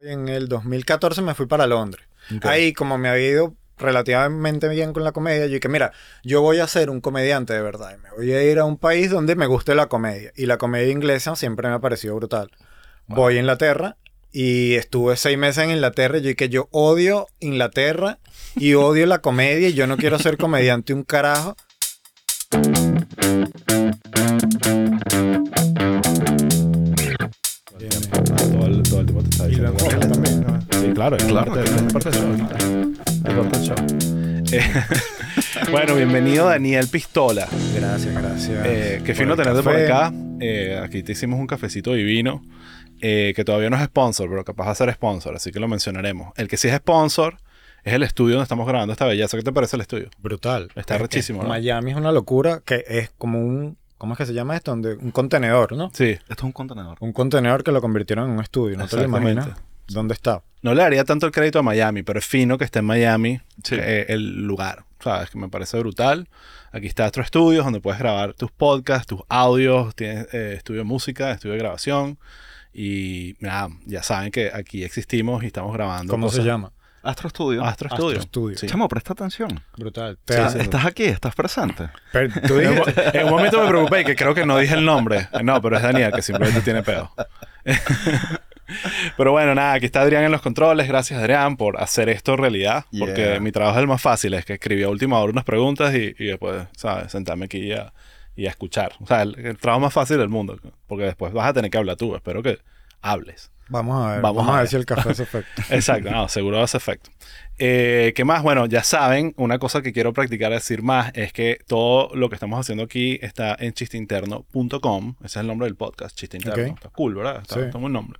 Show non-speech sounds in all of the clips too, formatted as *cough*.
En el 2014 me fui para Londres. Ahí, como me había ido relativamente bien con la comedia, yo dije, mira, yo voy a ser un comediante de verdad. Y me voy a ir a un país donde me guste la comedia. Y la comedia inglesa siempre me ha parecido brutal. Voy a Inglaterra y estuve seis meses en Inglaterra y yo dije, yo odio Inglaterra y *laughs* odio la comedia y yo no quiero ser comediante un carajo. La también. ¿no? Sí, claro, es Claro, parte, claro. parte del show. Es parte del show. Eh, *laughs* bueno, bienvenido Daniel Pistola. Gracias, gracias. Eh, qué fino tenerte por acá. Eh, aquí te hicimos un cafecito divino. eh, que todavía no es sponsor, pero capaz va a ser sponsor, así que lo mencionaremos. El que sí es sponsor es el estudio donde estamos grabando esta belleza. ¿Qué te parece el estudio? Brutal. Está Es rechísimo, ¿no? Miami es una locura que es como un. ¿Cómo es que se llama esto? Donde, un contenedor, ¿no? Sí. Esto es un contenedor. Un contenedor que lo convirtieron en un estudio. ¿No te lo imaginas? ¿Dónde está? No le daría tanto el crédito a Miami, pero es fino que esté en Miami Sí. eh, el lugar. ¿Sabes? Que me parece brutal. Aquí está Astro Studios, donde puedes grabar tus podcasts, tus audios. Tienes eh, estudio de música, estudio de grabación. Y nada, ya saben que aquí existimos y estamos grabando. ¿Cómo se llama? Astro Studio. Astro Astro Studio. Studio. Sí. Chamo, presta atención. Brutal. Sí, Te- sí. ¿Estás aquí? ¿Estás presente? Pero tú En un, dijiste- en un momento me preocupé que creo que no dije el nombre. No, pero es Daniel, que simplemente tiene pedo. *laughs* Pero bueno, nada, aquí está Adrián en los controles. Gracias, Adrián, por hacer esto realidad. Porque mi trabajo es el más fácil. Es que escribí a última hora unas preguntas y, y después, ¿sabes? Sentarme aquí y a, y a escuchar. O sea, el, el trabajo más fácil del mundo. Porque después vas a tener que hablar tú. Espero que hables. Vamos a ver. Vamos Vamos, a a ver ver. si el café hace efecto. *laughs* Exacto, no, seguro hace efecto. Eh, ¿Qué más? Bueno, ya saben, una cosa que quiero practicar decir más es que todo lo que estamos haciendo aquí está en chisteinterno.com. Ese es el nombre del podcast, chiste interno. Ok. Está cool, ¿verdad? Está, Sí. está buen nombre.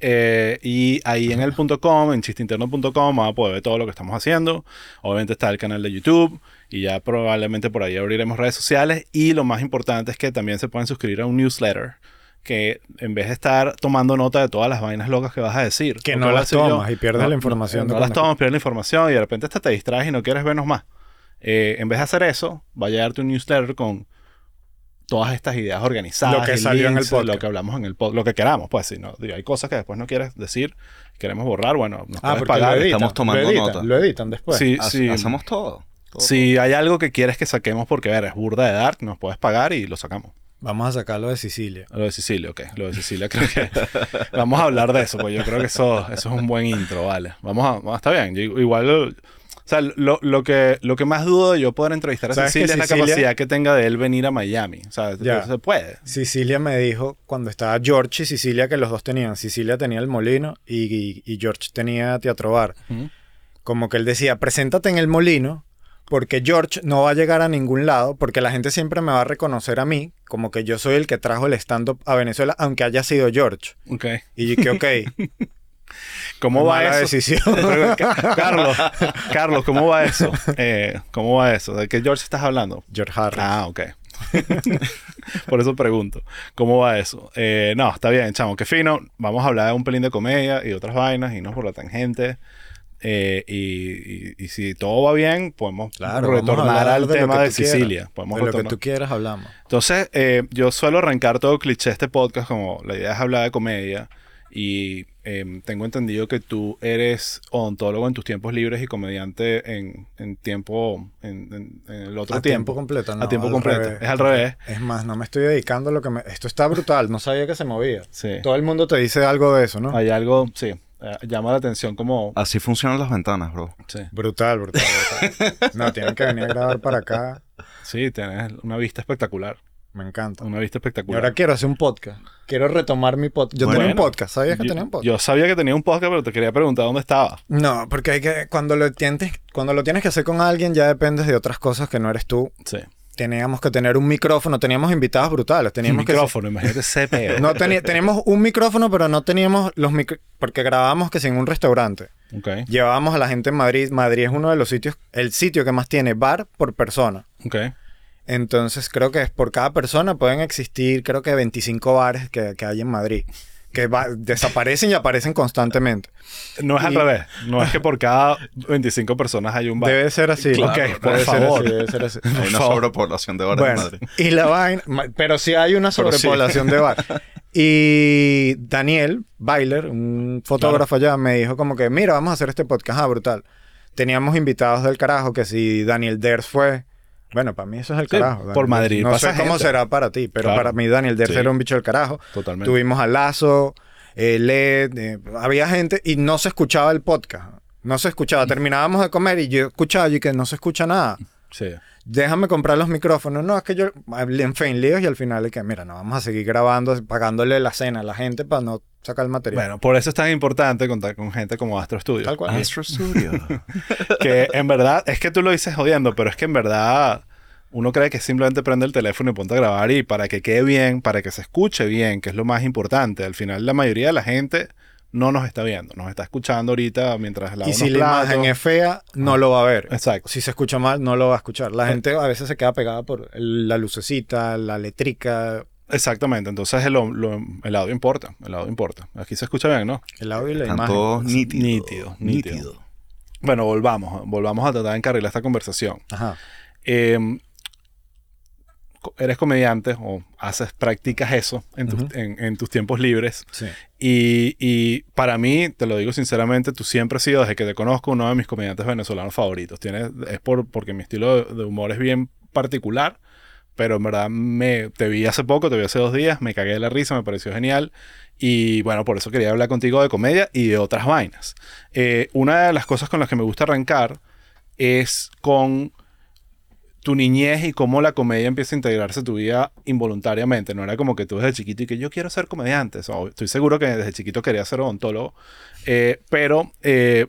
Eh, y ahí en el punto .com, en chisteinterno.com, van a poder ver todo lo que estamos haciendo. Obviamente está el canal de YouTube y ya probablemente por ahí abriremos redes sociales. Y lo más importante es que también se pueden suscribir a un newsletter que en vez de estar tomando nota de todas las vainas locas que vas a decir, Que no las yo- tomas y pierdes la información de No, las tomas, pierdes la información y de repente hasta te distraes y no quieres vernos más. Eh, en vez de hacer eso, va a llegarte un newsletter con todas estas ideas organizadas. Lo que salió en el links, Lo podcast. que hablamos en el podcast. Lo que queramos, pues. Si no, digo, hay cosas que después no quieres decir, queremos borrar, bueno, nos Ah, puedes porque pagar. lo editan. estamos tomando lo editan, nota. Lo editan después. Sí, Ha- sí. Hacemos todo. Todo, Si hay algo que quieres que saquemos porque, ver, es burda de dark, nos puedes pagar y lo sacamos. Vamos a sacarlo de Sicilia. Lo de Sicilia, ok. Lo de Sicilia creo que... *laughs* vamos a hablar de eso, pues yo creo que eso, eso es un buen intro, ¿vale? Vamos a... está bien. Yo igual... O sea, lo, lo que, lo que más dudo de yo poder entrevistar a ¿Sabes que Sicilia es la capacidad que tenga de él venir a Miami. O sea, Ya. se puede. Sicilia me dijo cuando estaba George y Sicilia que los dos tenían. Sicilia tenía el molino y, y- y George tenía Teatro Bar. Como que él decía, preséntate en el molino porque George no va a llegar a ningún lado porque la gente siempre me va a reconocer a mí como que yo soy el que trajo el stand-up a Venezuela aunque haya sido George. Ok. Y que, ok, *laughs* ¿Cómo va eso? decisión. *laughs* *laughs* Carlos, Carlos, ¿cómo va eso? Eh, ¿Cómo va eso? ¿De qué George estás hablando? George Harris. Ah, ok. Por eso pregunto. ¿Cómo va eso? Eh, no, está bien, chamo. Qué fino. Vamos a hablar de un pelín de comedia y otras vainas y no por la tangente. Eh, y, y- y si todo va bien, podemos Claro, retornar al de tema de. Sicilia. Podemos de lo que tú quieras hablamos. Entonces, eh, yo suelo arrancar todo cliché este podcast como la idea es hablar de comedia y eh, tengo entendido que tú eres odontólogo en tus tiempos libres y comediante en, en tiempo, en, en- en el otro a tiempo. tiempo completo, no, a tiempo completo. revés. Es al revés. Es más, no me estoy dedicando a lo que me... Esto está brutal, no sabía que se movía. Sí. Todo el mundo te dice algo de eso, ¿no? Hay algo, sí, eh, llama la atención como... Así funcionan las ventanas, bro. Sí, Brutal, brutal, brutal. No, tienen que venir a grabar para acá. sí, tienes una vista espectacular. Me encanta. Una vista Y espectacular. ahora quiero hacer un podcast. Quiero retomar mi podcast. Yo Bueno. tenía un podcast, ¿sabías que yo, tenía un podcast? yo sabía que tenía un podcast, pero te quería preguntar dónde estaba. No, porque hay que... Cuando lo, tienes, cuando lo tienes que hacer con alguien ya dependes de otras cosas que no eres tú. Sí. Teníamos que tener un micrófono, teníamos invitados brutales. Un Teníamos que... micrófono, imagínate ese peo. No teníamos un micrófono, pero no teníamos los micrófonos... Porque grabábamos que sin un restaurante. Llevábamos a la gente en Madrid. Madrid es uno de los sitios, el sitio que más tiene bar por persona. Entonces creo que es por cada persona pueden existir, creo que 25 bares que, que hay en Madrid. Que va- desaparecen y aparecen constantemente. No es al revés. No es que por cada *laughs* 25 personas hay un bar. Debe ser así. Claro, ok, por debe ser favor. así, debe ser así. *laughs* Hay una sobrepoblación de bares en Madrid. y la vaina, pero sí hay una sí. sobrepoblación de bar. *laughs* Y Daniel Bailer, un fotógrafo allá, me dijo como que, mira, vamos a hacer este podcast, ah, brutal. Teníamos invitados del carajo, que si Daniel Ders fue... Bueno, para mí eso es el Sí, carajo. por Madrid. No sé cómo gente. será para ti, pero Claro. para mí Daniel Ders Sí. era un bicho del carajo. Totalmente. Tuvimos a Lazo, eh, Led, eh, había gente y no se escuchaba el podcast. No se escuchaba. Terminábamos de comer y yo escuchaba y que no se escucha nada. Sí. Déjame comprar los micrófonos. No, es que yo en fe en líos y al final es que, mira, no vamos a seguir grabando, pagándole la cena a la gente para no sacar el material. Bueno, por eso es tan importante contar con gente como Astro Studio. Tal cual. Astro Studio. *laughs* que en verdad, es que tú lo dices jodiendo, pero es que en verdad uno cree que simplemente prende el teléfono y ponte a grabar y para que quede bien, para que se escuche bien, que es lo más importante. Al final la mayoría de la gente no nos está viendo, nos está escuchando ahorita mientras la y si la imagen es fea, no lo va a ver. Exacto. Si se escucha mal, no lo va a escuchar. La gente a veces se queda pegada por la lucecita, la letrica, Exactamente, entonces el, lo- el audio importa, el audio importa. Aquí se escucha bien, ¿no? el audio y la Están imagen. todos nítidos. Nítido, nítido. Bueno, volvamos, volvamos a tratar de encarrilar esta conversación. Ajá. Eh, eres comediante o haces, practicas eso en, tus- Ujú. en- en tus tiempos libres. Sí. Y, y para mí, te lo digo sinceramente, tú siempre has sido, desde que te conozco, uno de mis comediantes venezolanos favoritos. Tienes, es por, porque mi estilo de, de humor es bien particular, pero en verdad me, te vi hace poco, te vi hace dos días, me cagué de la risa, me pareció genial. Y bueno, por eso quería hablar contigo de comedia y de otras vainas. Eh, una de las cosas con las que me gusta arrancar es con tu niñez y cómo la comedia empieza a integrarse a tu vida involuntariamente. No era como que tú desde chiquito y que yo quiero ser comediante. O sea, estoy seguro que desde chiquito quería ser odontólogo. Eh, pero, eh,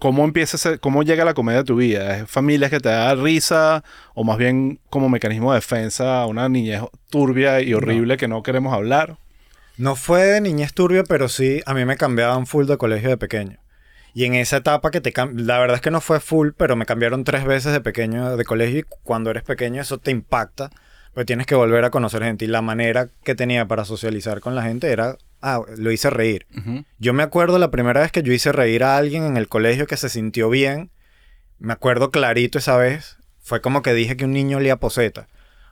¿cómo empieza ese- cómo llega la comedia a tu vida? ¿Es familias que te da risa? ¿O más bien como mecanismo de defensa a una niñez turbia y horrible que no queremos hablar? No fue de niñez turbia, pero sí, a mí me cambiaban full de colegio de pequeño. Y en esa etapa que te la verdad es que no fue full, pero me cambiaron tres veces de pequeño de colegio y cuando eres pequeño eso te impacta, pues tienes que volver a conocer gente y la manera que tenía para socializar con la gente era, ah, lo hice reír. Yo me acuerdo la primera vez que yo hice reír a alguien en el colegio que se sintió bien, me acuerdo clarito esa vez, fue como que dije que un niño olía poseta.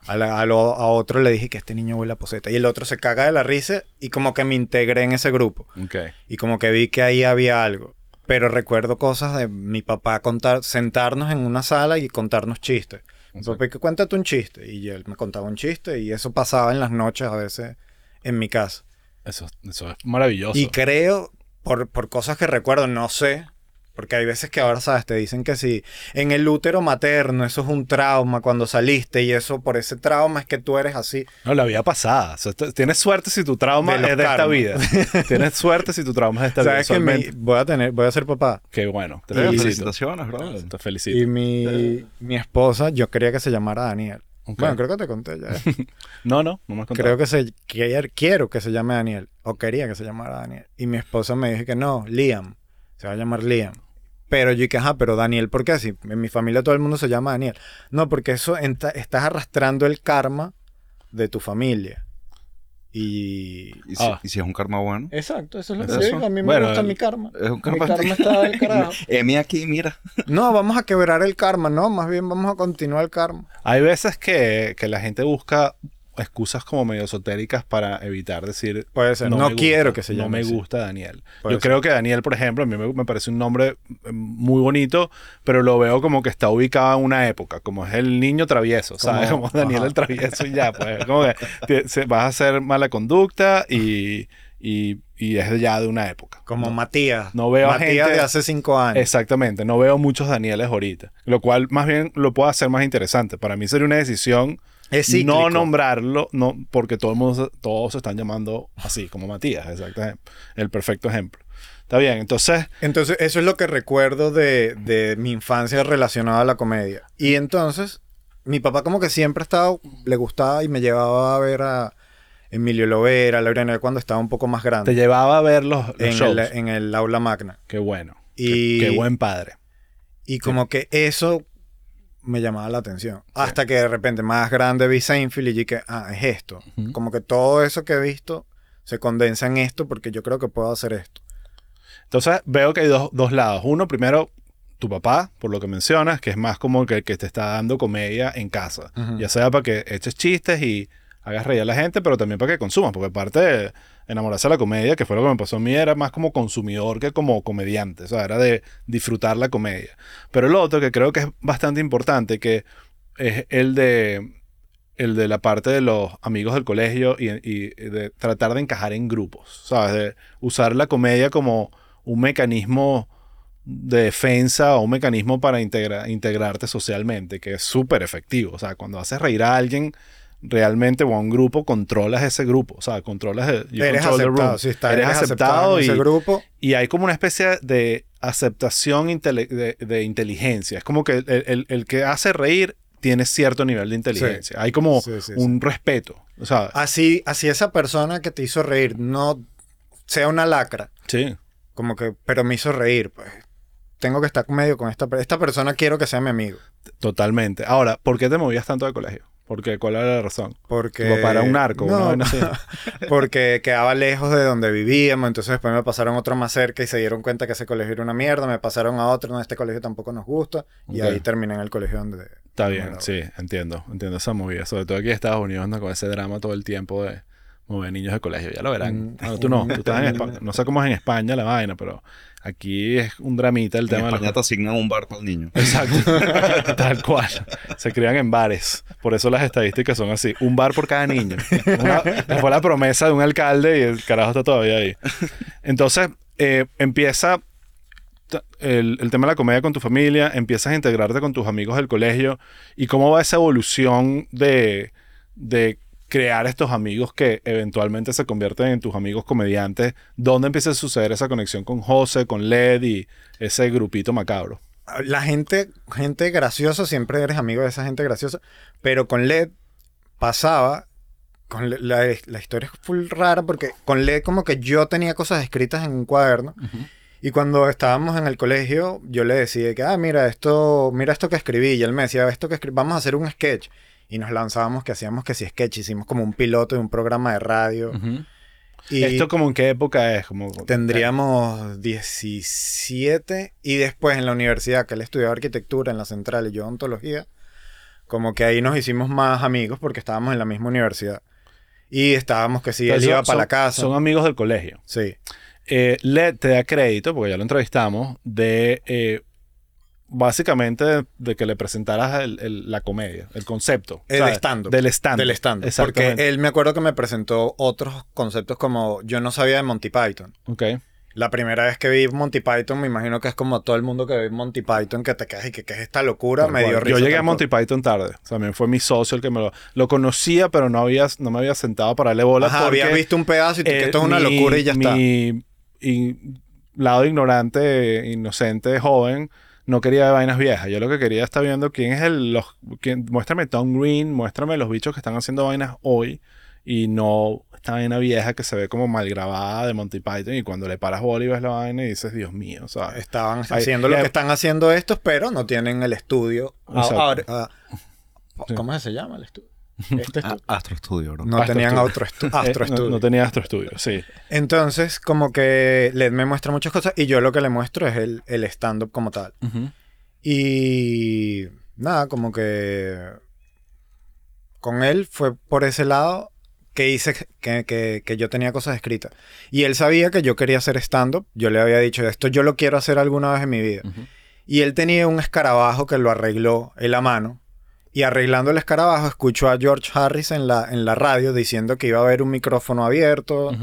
A, la- a lo- a otro le dije que este niño huele a poseta. Y el otro se caga de la risa y como que me integré en ese grupo. Ok. Y como que vi que ahí había algo. Pero recuerdo cosas de mi papá contar, sentarnos en una sala y contarnos chistes. Mi papá, que cuéntate un chiste. Y él me contaba un chiste y eso pasaba en las noches a veces en mi casa. Eso, eso es maravilloso. Y creo, por, por cosas que recuerdo, no sé, porque hay veces que ahora, ¿sabes? Te dicen que si en el útero materno eso es un trauma cuando saliste y eso por ese trauma es que tú eres así. No, la vida pasada. O sea, t- tienes suerte si tu trauma De es de esta vida. *laughs* tienes suerte si tu trauma es de esta vida. ¿Sabes que mi- voy a tener, voy a ser papá? Qué bueno. Te Y-. Felicitaciones, bro. Te felicito. Y mi, mi esposa, yo quería que se llamara Daniel. Bueno, creo que te conté ya. *laughs* No, no, no me has contado. creo que se quier- quiero que se llame Daniel. O quería que se llamara Daniel. Y mi esposa me dijo que no, Liam. Se va a llamar Liam. Pero yo dije, ajá, pero Daniel, ¿por qué? Si en mi familia todo el mundo se llama Daniel. No, porque eso enta- estás arrastrando el karma de tu familia. Y... ¿Y si, Ah. y si es un karma bueno? Exacto, eso es lo que digo. A mí me Bueno, gusta el- mi karma. Es un Mi karma. karma está del *laughs* carajo. Emi aquí, mira. No, vamos a quebrar el karma, no, más bien vamos a continuar el karma. Hay veces que, que la gente busca excusas como medio esotéricas para evitar decir Puede ser. No, me quiero gusta, que se no llame me así. gusta Daniel Puede yo ser. creo que Daniel por ejemplo a mí me, me parece un nombre eh, muy bonito pero lo veo como que está ubicado en una época como es el niño travieso sabes *laughs* Como- Daniel ajá. el travieso y ya pues como que te- se- vas a hacer mala conducta y, y, y es ya de una época Como Matías. No veo Matías gente- de hace cinco años. Exactamente, no veo muchos Danieles ahorita, lo cual más bien lo puedo hacer más interesante. Para mí sería una decisión Es no nombrarlo, no, porque todo el mundo, todos se están llamando así, como Matías, exacto, el perfecto ejemplo. Está bien, entonces, Entonces, eso es lo que recuerdo de, de mi infancia relacionada a la comedia. Y entonces, mi papá como que siempre estaba, le gustaba y me llevaba a ver a Emilio Lovera, a Laura cuando estaba un poco más te grande. llevaba a ver los, los En shows. el, en el aula magna. Qué bueno, Y, qué, qué buen padre. y como que eso me llamaba la atención. Hasta que de repente más grande vi Seinfeld y dije, ah, es esto. Como que todo eso que he visto se condensa en esto porque yo creo que puedo hacer esto. Entonces veo que hay dos, dos lados. Uno, primero, tu papá, por lo que mencionas, que es más como que el que te está dando comedia en casa. Ya sea para que eches chistes y hagas reír a la gente, pero también para que consumas, porque parte de enamorarse de la comedia, que fue lo que me pasó a mí, era más como consumidor que como comediante, o sea, era de disfrutar la comedia. Pero el otro que creo que es bastante importante, que es el de el de la parte de los amigos del colegio y, de tratar de encajar en grupos, ¿sabes? De usar la comedia como un mecanismo de defensa o un mecanismo para integra- integrarte socialmente, que es súper efectivo. O sea, cuando haces reír a alguien realmente o a un grupo, controlas ese grupo. O sea, controlas el, Eres aceptado, está, eres, aceptado, en y, ese grupo. y hay como una especie de aceptación intele- de, de inteligencia. Es como que el, el- el que hace reír tiene cierto nivel de inteligencia. Hay como Sí, sí, sí. un respeto. O sea, Así, así esa persona que te hizo reír no sea una lacra, sí. como que, pero me hizo reír, pues. Tengo que estar medio con esta, esta persona quiero que sea mi amigo. Totalmente. Ahora, ¿por qué te movías tanto de colegio? Porque, ¿cuál era la razón? Porque. Como para un narco, No, así. *laughs* porque quedaba lejos de donde vivíamos, entonces después me pasaron otro más cerca y se dieron cuenta que ese colegio era una mierda, me pasaron a otro, no, este colegio tampoco nos gusta, y Ok. ahí terminé en el colegio donde... Está bien, Bueno. sí, entiendo. Entiendo esa movida. Sobre todo aquí en Estados Unidos anda con ese drama todo el tiempo de mover niños de colegio. Ya lo verán. Mm. No, tú no. Tú estás en *laughs* España. No sé cómo es en España la vaina, pero aquí es un dramita el En tema de España te asignan un bar para el niño. Exacto. *laughs* Tal cual. Se crían en bares. Por eso las estadísticas son así. Un bar por cada niño. Una- fue la promesa de un alcalde y el carajo está todavía ahí. Entonces, eh, empieza el, el tema de la comedia con tu familia, empiezas a integrarte con tus amigos del colegio. ¿Y cómo va esa evolución de, de crear estos amigos que eventualmente se convierten en tus amigos comediantes? ¿Dónde empieza a suceder esa conexión con José, con Led y ese grupito macabro? La gente, gente graciosa, siempre eres amigo de esa gente graciosa, pero con LED pasaba, con LED- la, la historia es full rara porque con LED como que yo tenía cosas escritas en un cuaderno y cuando estábamos en el colegio yo le decía que, ah, mira esto, mira esto que escribí y él me decía, esto que escribí, vamos a hacer un sketch y nos lanzábamos que hacíamos que si sketch, hicimos como un piloto de un programa de radio y ¿Esto como en qué época es? Como, Tendríamos 17 y después en la universidad, que él estudiaba arquitectura en la central y yo ontología, como que ahí nos hicimos más amigos porque estábamos en la misma universidad. Y estábamos que si él Entonces, iba son- para la casa. Son amigos del colegio. Sí. Eh, Led te da crédito, porque ya lo entrevistamos, de eh, básicamente de, de que le presentaras el- el- la comedia, el concepto. El ¿sabes? stand-up. Del stand Del stand Porque él me acuerdo que me presentó otros conceptos como yo no sabía de Monty Python. Ok. La primera vez que vi Monty Python, me imagino que es como todo el mundo que ve Monty Python, que te quedas y que, que es esta locura, me dio risa. Yo llegué a Monty Python tarde. O sea, también fue mi socio el que me lo... Lo conocía, pero no, había, no me había sentado para darle bola Ajá, porque... habías visto un pedazo y tú, que eh, esto es una mi- locura y ya está. Mi y- lado ignorante, inocente, joven, no quería vainas viejas. Yo lo que quería estar viendo quién es el... Los, quién, muéstrame Tom Green, muéstrame los bichos que están haciendo vainas hoy y no esta vaina vieja que se ve como mal grabada de Monty Python y cuando le paras bola y ves la vaina y dices, Dios mío, ¿sabes? Estaban haciendo lo que están haciendo estos, pero no tienen el estudio. Ahora- ah. ¿Cómo se llama el estudio? Este estudio. Astro Studio, bro. No Astro tenían Studio. Astro, estu- *laughs* Astro no- Studio. no, tenía Astro Studio, sí. Entonces, como que Led me muestra muchas cosas y yo lo que le muestro es el, el stand-up como tal. Y nada, como que con él fue por ese lado que hice que, que- que yo tenía cosas escritas. Y él sabía que yo quería hacer stand-up. Yo le había dicho, esto yo lo quiero hacer alguna vez en mi vida. Y él tenía un escarabajo que lo arregló él a mano. Y arreglando el escarabajo, escuchó a George Harris en la, en la radio diciendo que iba a haber un micrófono abierto,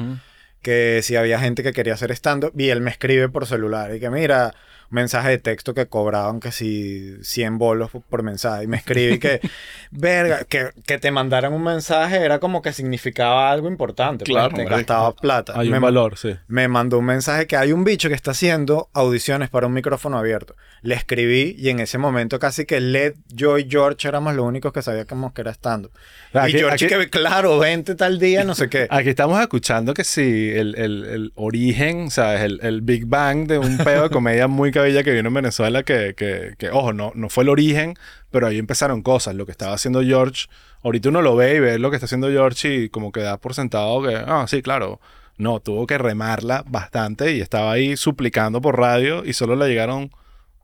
que si había gente que quería hacer stand-up. Y él me escribe por celular y que mira, un mensaje de texto que cobraban que si 100 bolos por mensaje. Y me escribe y que, *laughs* verga, que, que te mandaran un mensaje era como que significaba algo importante. pues, Claro, te gastaba plata. Hay Me- un valor, sí. me mandó un mensaje que hay un bicho que está haciendo audiciones para un micrófono abierto. Le escribí y en ese momento casi que Led, yo y George éramos los únicos que sabíamos que era estando. Aquí- y George aquí- que claro, 20 tal día, no sé qué. *laughs* Aquí estamos escuchando que sí, el, el- el origen, ¿sabes? El, el Big Bang de un pedo de comedia muy cabilla que vino en Venezuela, que, que, que, ojo, no, no fue el origen, pero ahí empezaron cosas. Lo que estaba haciendo George, ahorita uno lo ve y ve lo que está haciendo George y como que da por sentado que, ah, sí, claro. No, tuvo que remarla bastante y estaba ahí suplicando por radio y solo le llegaron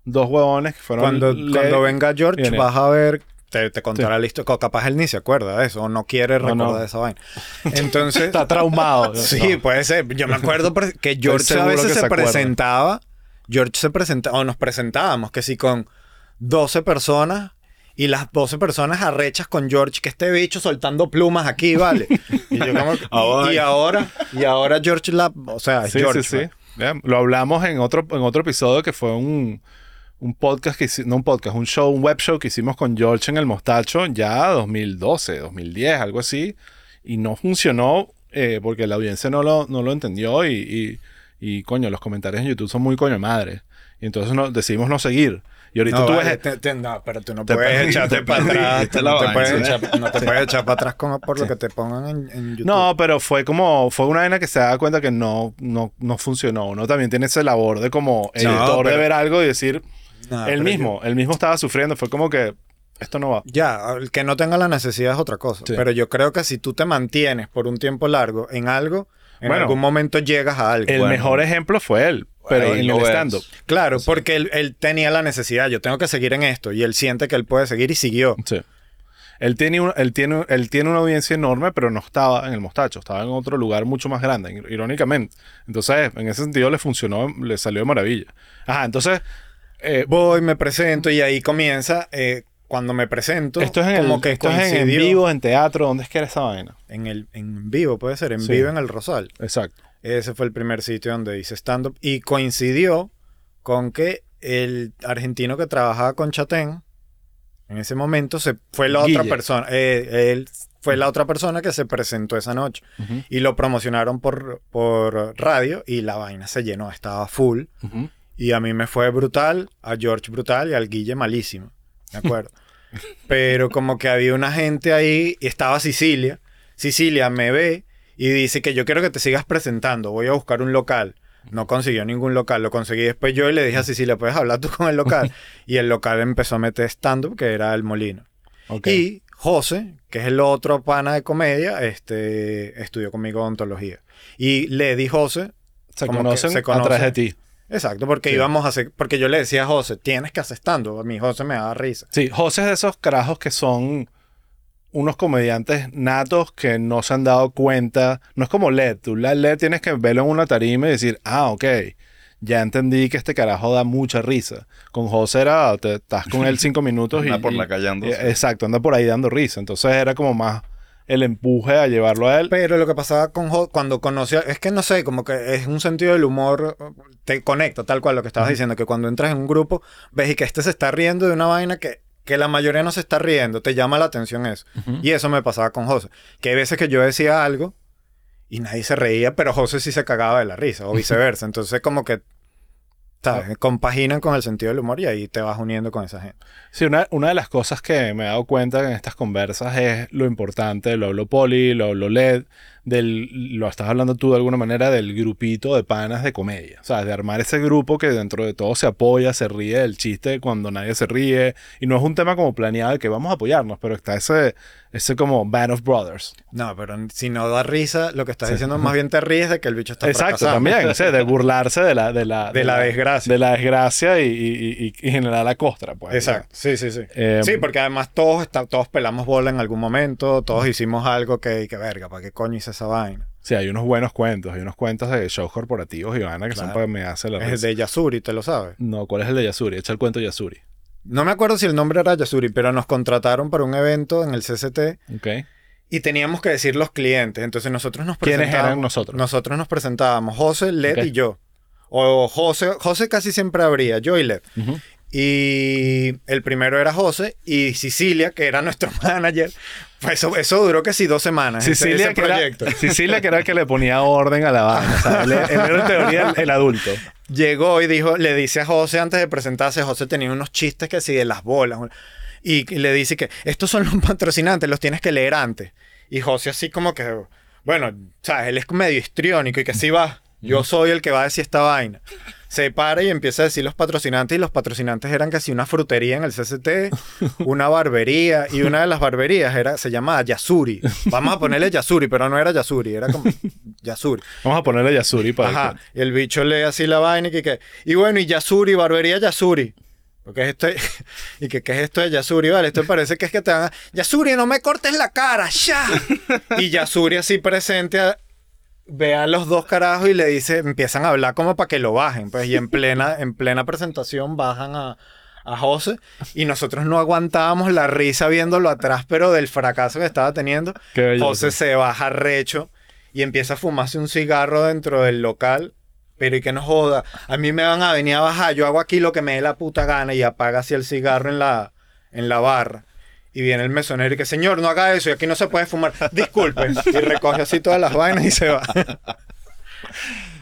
dos huevones que fueron... Cuando, Led- cuando venga George Viene. vas a ver te, te contará la historia. Capaz él ni se acuerda de eso, o no quiere No, recordar no. esa vaina. Entonces, *laughs* Está traumado. *laughs* sí, No. puede ser. Yo me acuerdo pre- que George a veces se, se presentaba, George se presentaba, o nos presentábamos, que sí, con 12 personas. Y las 12 personas arrechas con George, que este bicho soltando plumas aquí, ¿vale? *laughs* Y, yo como- Ah, y- ahora, y ahora George la, o sea, es Sí, George. sí, sí. pues. Bien, Lo hablamos en otro, en otro episodio que fue un, un podcast que hicimos, no un podcast, un show, un web show que hicimos con George en el Mostacho ya 2012, 2010, algo así. Y no funcionó eh, porque la audiencia no lo, no lo entendió y, y, y, coño, los comentarios en YouTube son muy coño madre. Y entonces no, decidimos no seguir. Y ahorita No, tú vale, ves... te- te- no, pero tú no Te puedes echarte te para atrás. la No te, puedes ¿sí? echar, no te puedes echar para atrás como por lo que te pongan en, en YouTube. No, pero fue como, fue una vaina que se da cuenta que no, no, no funcionó. Uno también tiene esa labor de como editor de pero- ver algo y decir, pero mismo, él mismo estaba sufriendo. Fue como que esto no va. Ya, el que no tenga la necesidad es otra cosa. Sí. Pero yo creo que si tú te mantienes por un tiempo largo en algo, en Bueno, algún momento llegas a algo. El Bueno. mejor ejemplo fue él, pero Ahí en el stand-up. Claro, porque él, él tenía la necesidad. Yo tengo que seguir en esto. Y él siente que él puede seguir y siguió. Sí. Él tiene, un- él, tiene, él tiene una audiencia enorme, pero no estaba en el mostacho, estaba en otro lugar mucho más grande, ir- irónicamente. Entonces, en ese sentido le funcionó, le salió de maravilla. Ajá, entonces, eh, Voy, me presento y ahí comienza. eh, cuando me presento, esto es en, como el, que esto es en, vivo, en teatro, ¿dónde es que era esa vaina? En, el, en vivo, puede ser, en Sí. vivo en el Rosal. Exacto. Ese fue el primer sitio donde hice stand-up. Y coincidió con que el argentino que trabajaba con Chatén, en ese momento, se fue la otra persona. eh, él fue la otra persona que se presentó esa noche. Y lo promocionaron por, por radio y la vaina se llenó, estaba full. ujú. Y a mí me fue brutal, a George brutal y al Guille malísimo. ¿De acuerdo? *laughs* Pero como que había una gente ahí y estaba Sicilia. Sicilia me ve y dice que yo quiero que te sigas presentando, voy a buscar un local. No consiguió ningún local, lo conseguí después yo y le dije a Sicilia, ¿puedes hablar tú con el local? *laughs* Y el local empezó a meter stand-up, que era el Molino. Y José, que es el otro pana de comedia, este, estudió conmigo odontología. Y Lady José, se conocen se a través conocen. de ti. Exacto, porque Sí. íbamos a hacer, porque yo le decía a José, tienes que hacer stand A mí José me daba risa. Sí, José es de esos carajos que son unos comediantes natos que no se han dado cuenta. No es como LED. Tú la LED tienes que verlo en una tarima y decir, ah, ok, ya entendí que este carajo da mucha risa. Con José era, te, estás con él cinco *laughs* minutos y... Anda por y- la calle eh, Exacto, anda por ahí dando risa. Entonces era como más el empuje a llevarlo a él. Pero lo que pasaba con José, cuando conocí, a- es que no sé, como que es un sentido del humor, te conecta tal cual lo que estabas diciendo, que cuando entras en un grupo, ves y que este se está riendo de una vaina que, que la mayoría no se está riendo, te llama la atención eso. Y eso me pasaba con José, que hay veces que yo decía algo y nadie se reía, pero José sí se cagaba de la risa, o *laughs* viceversa. Entonces como que, ¿sabes? Compaginan con el sentido del humor y ahí te vas uniendo con esa gente. Sí, una, una de las cosas que me he dado cuenta en estas conversas es lo importante, lo hablo Poli, lo hablo LED, del, lo estás hablando tú de alguna manera del grupito de panas de comedia. O sea, de armar ese grupo que dentro de todo se apoya, se ríe del chiste cuando nadie se ríe. Y no es un tema como planeado de que vamos a apoyarnos, pero está ese, ese como Band of Brothers. No, pero si no da risa, lo que estás diciendo más bien te ríes de que el bicho está Exacto, también, de burlarse de la, de la, De la desgracia. De la desgracia y, y, y- y generar la costra, pues. Exacto, sí, sí, sí. Eh, sí, porque además todos, está- todos pelamos bola en algún momento, todos hicimos algo que, que verga, ¿para qué coño hice esa vaina? Sí, hay unos buenos cuentos, hay unos cuentos de shows corporativos y vaina que son Claro. para que me hace la Es risa. de Yasuri, ¿te lo sabes? No, ¿cuál es el de Yasuri? Echa el cuento de Yasuri. No me acuerdo si el nombre era Yasuri, pero nos contrataron para un evento en el CCT ¿Ok? y teníamos que decir los clientes. Entonces nosotros nos ¿Quiénes presentábamos. eran nosotros? Nosotros nos presentábamos, José, Led y yo. O José, José casi siempre abría, yo y Led. Ujú. Y el primero era José y Sicilia, que era nuestro *laughs* manager. Pues eso, eso duró que sí dos semanas. Sicilia, ese que era, proyecto. *laughs* Sicilia, que era el que le ponía orden a la vaina. O sea, él, él era en teoría el, el adulto. Llegó y dijo, le dice a José antes de presentarse, José tenía unos chistes que sí de las bolas. Y, le dice que estos son los *laughs* patrocinantes, los tienes que leer antes. Y José así como que, bueno, sabes, él es medio histriónico y que sí va, yo soy el que va a decir esta vaina. Se para y empieza a decir los patrocinantes y los patrocinantes eran casi una frutería en el CCT, *laughs* una barbería y una de las barberías era, se llamaba Yasuri. Vamos a ponerle Yasuri, pero no era Yasuri, era como Yasuri. Vamos a ponerle Yasuri para Ajá. Y el bicho lee así la vaina y que, que- y bueno, y Yasuri, barbería Yasuri. Porque es esto, *laughs* y que qué es esto de Yasuri, vale, esto parece que es que te van a, Yasuri, no me cortes la cara, ya. *laughs* Y Yasuri así presente a- ve a los dos carajos y le dice, empiezan a hablar como para que lo bajen, pues, y en plena, *laughs* en plena presentación bajan a, a José, y nosotros no aguantábamos la risa viéndolo atrás, pero del fracaso que estaba teniendo. José se baja recho y empieza a fumarse un cigarro dentro del local. Pero y que no joda, a mí me van a venir a bajar, yo hago aquí lo que me dé la puta gana y apaga así el cigarro en la, en la barra. Y viene el mesonero y que, señor, no haga eso y aquí no se puede fumar. Disculpe. Y recoge así todas las vainas y se va.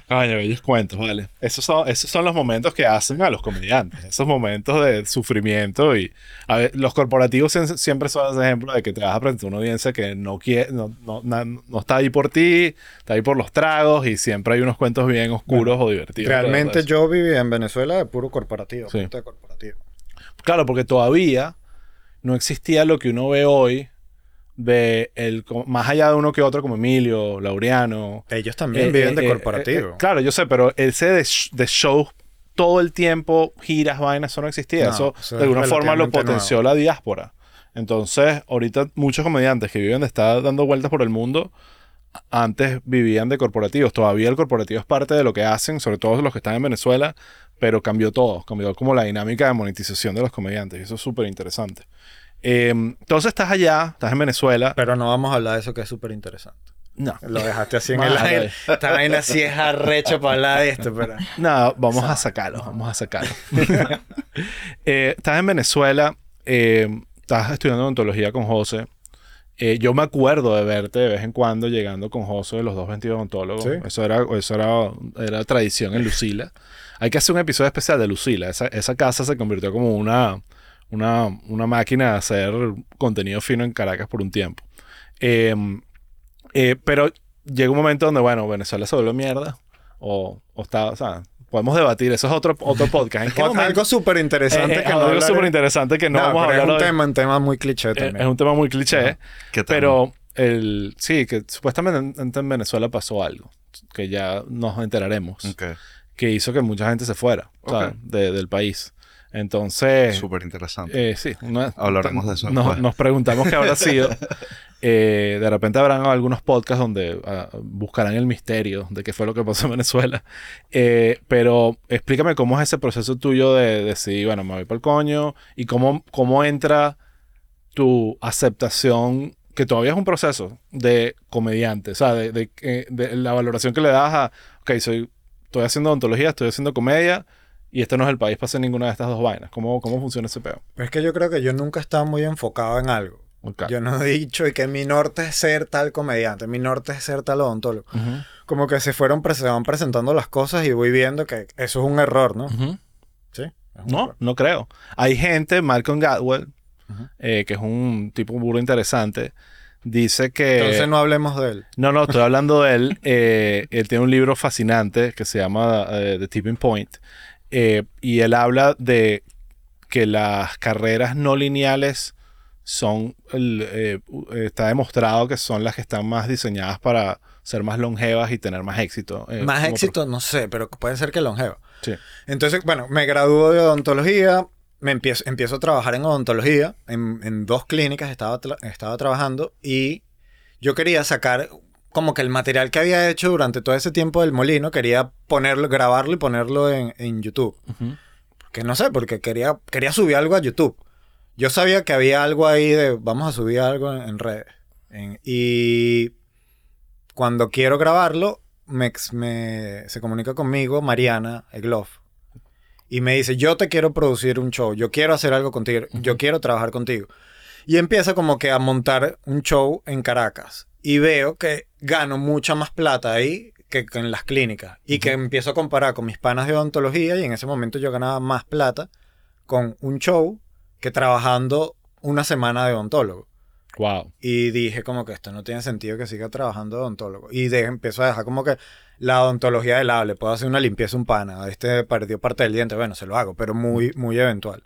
Coño, bellos cuentos, vale. Esos son, esos son los momentos que hacen a los comediantes. Esos momentos de sufrimiento y a ver, los corporativos siempre son ese ejemplo de que te vas a presentar a una audiencia que no quiere, no, no, na- no está ahí por ti, está ahí por los tragos y siempre hay unos cuentos bien oscuros o divertidos. Realmente yo vivía en Venezuela de puro corporativo. Sí. de corporativo. Claro, porque todavía no existía lo que uno ve hoy de el más allá de uno que otro como Emilio, Laureano, Ellos también Eh, viven eh, de eh, corporativo. eh, eh, claro, yo sé, pero ese de, de show todo el tiempo, giras, vainas, eso no existía. No, eso, eso de alguna forma lo potenció la diáspora. Entonces, ahorita muchos comediantes que viven de estar dando vueltas por el mundo, antes vivían de corporativos. Todavía el corporativo es parte de lo que hacen, sobre todo los que están en Venezuela, pero cambió todo. Cambió como la dinámica de monetización de los comediantes. Y eso es súper interesante. Eh, entonces estás allá, estás en Venezuela. Pero no vamos a hablar de eso que es súper interesante. No. Lo dejaste así en el aire. Esta vaina sí es arrecho para hablar de esto, pero... No, vamos a sacarlo, vamos a sacarlo. *laughs* Eh, estás en Venezuela, eh, estás estudiando odontología con José. Eh, yo me acuerdo de verte de vez en cuando llegando con José de los dos vestidos odontólogos. Sí. Eso, era, eso era, era tradición en Lucila. Hay que hacer un episodio especial de Lucila. Esa, esa casa se convirtió como una, una, una máquina de hacer contenido fino en Caracas por un tiempo. Eh, eh, pero llega un momento donde, bueno, Venezuela se vuelve mierda. O, o está, o sea, podemos debatir. Eso es otro, otro podcast. ¿En qué momento? Algo súper interesante Eh, eh, que no algo súper interesante que no, No, vamos a hablar es un hoy. tema, un tema muy cliché Eh, también. es un tema muy cliché. ¿Qué tal? Pero el, sí, que supuestamente en, en Venezuela pasó algo. Que ya nos enteraremos. Ok. Que hizo que mucha gente se fuera ¿sabes? Ok. de- del país. Entonces... Súper interesante. Eh, sí, no- Hablaremos de eso Nos, nos preguntamos qué habrá sido. *laughs* Eh, de repente habrán algunos podcasts donde ah, buscarán el misterio de qué fue lo que pasó en Venezuela. Eh, pero explícame cómo es ese proceso tuyo de decir, bueno, me voy para el coño y cómo, cómo entra tu aceptación, que todavía es un proceso de comediante, o sea, de, de- eh, de la valoración que le das a, ok, soy, estoy haciendo ontología, estoy haciendo comedia. Y este no es el país para hacer ninguna de estas dos vainas. ¿Cómo, cómo funciona ese peo? Pero es que yo creo que yo nunca he estado muy enfocado en algo. Ok. Yo no he dicho y que mi norte es ser tal comediante, mi norte es ser tal odontólogo. Como que se fueron se van presentando las cosas y voy viendo que eso es un error, ¿no? Sí. No, error. no creo. Hay gente, Malcolm Gladwell, Ujú. eh, que es un tipo burro interesante, dice que... Entonces no hablemos de él. No, no, estoy hablando de él. Eh, él tiene un libro fascinante que se llama eh, The Tipping Point. Eh, y él habla de que las carreras no lineales son, eh, está demostrado que son las que están más diseñadas para ser más longevas y tener más éxito. eh, Más éxito, no sé, pero puede ser que longevo. Sí. Entonces, bueno, me graduó de odontología, me empiezo, empiezo a trabajar en odontología, en, en dos clínicas estaba, tra- estaba trabajando y yo quería sacar como que el material que había hecho durante todo ese tiempo del molino, quería ponerlo, grabarlo y ponerlo en, en YouTube. Ujú. Que no sé, porque quería, quería subir algo a YouTube. Yo sabía que había algo ahí de vamos a subir algo en, en redes. En- y cuando quiero grabarlo, me, me- se comunica conmigo Mariana Egloff. Y me dice, yo te quiero producir un show, yo quiero hacer algo contigo, yo quiero trabajar contigo. Y empieza como que a montar un show en Caracas. Y veo que gano mucha más plata ahí que, que en las clínicas. Y que empiezo a comparar con mis panas de odontología y en ese momento yo ganaba más plata con un show que trabajando una semana de odontólogo. Wow. Y dije como que esto no tiene sentido que siga trabajando de odontólogo. Y de, empiezo a dejar como que la odontología del lado. Le puedo hacer una limpieza un pana. Este perdió parte del diente. Bueno, se lo hago, pero muy, muy eventual.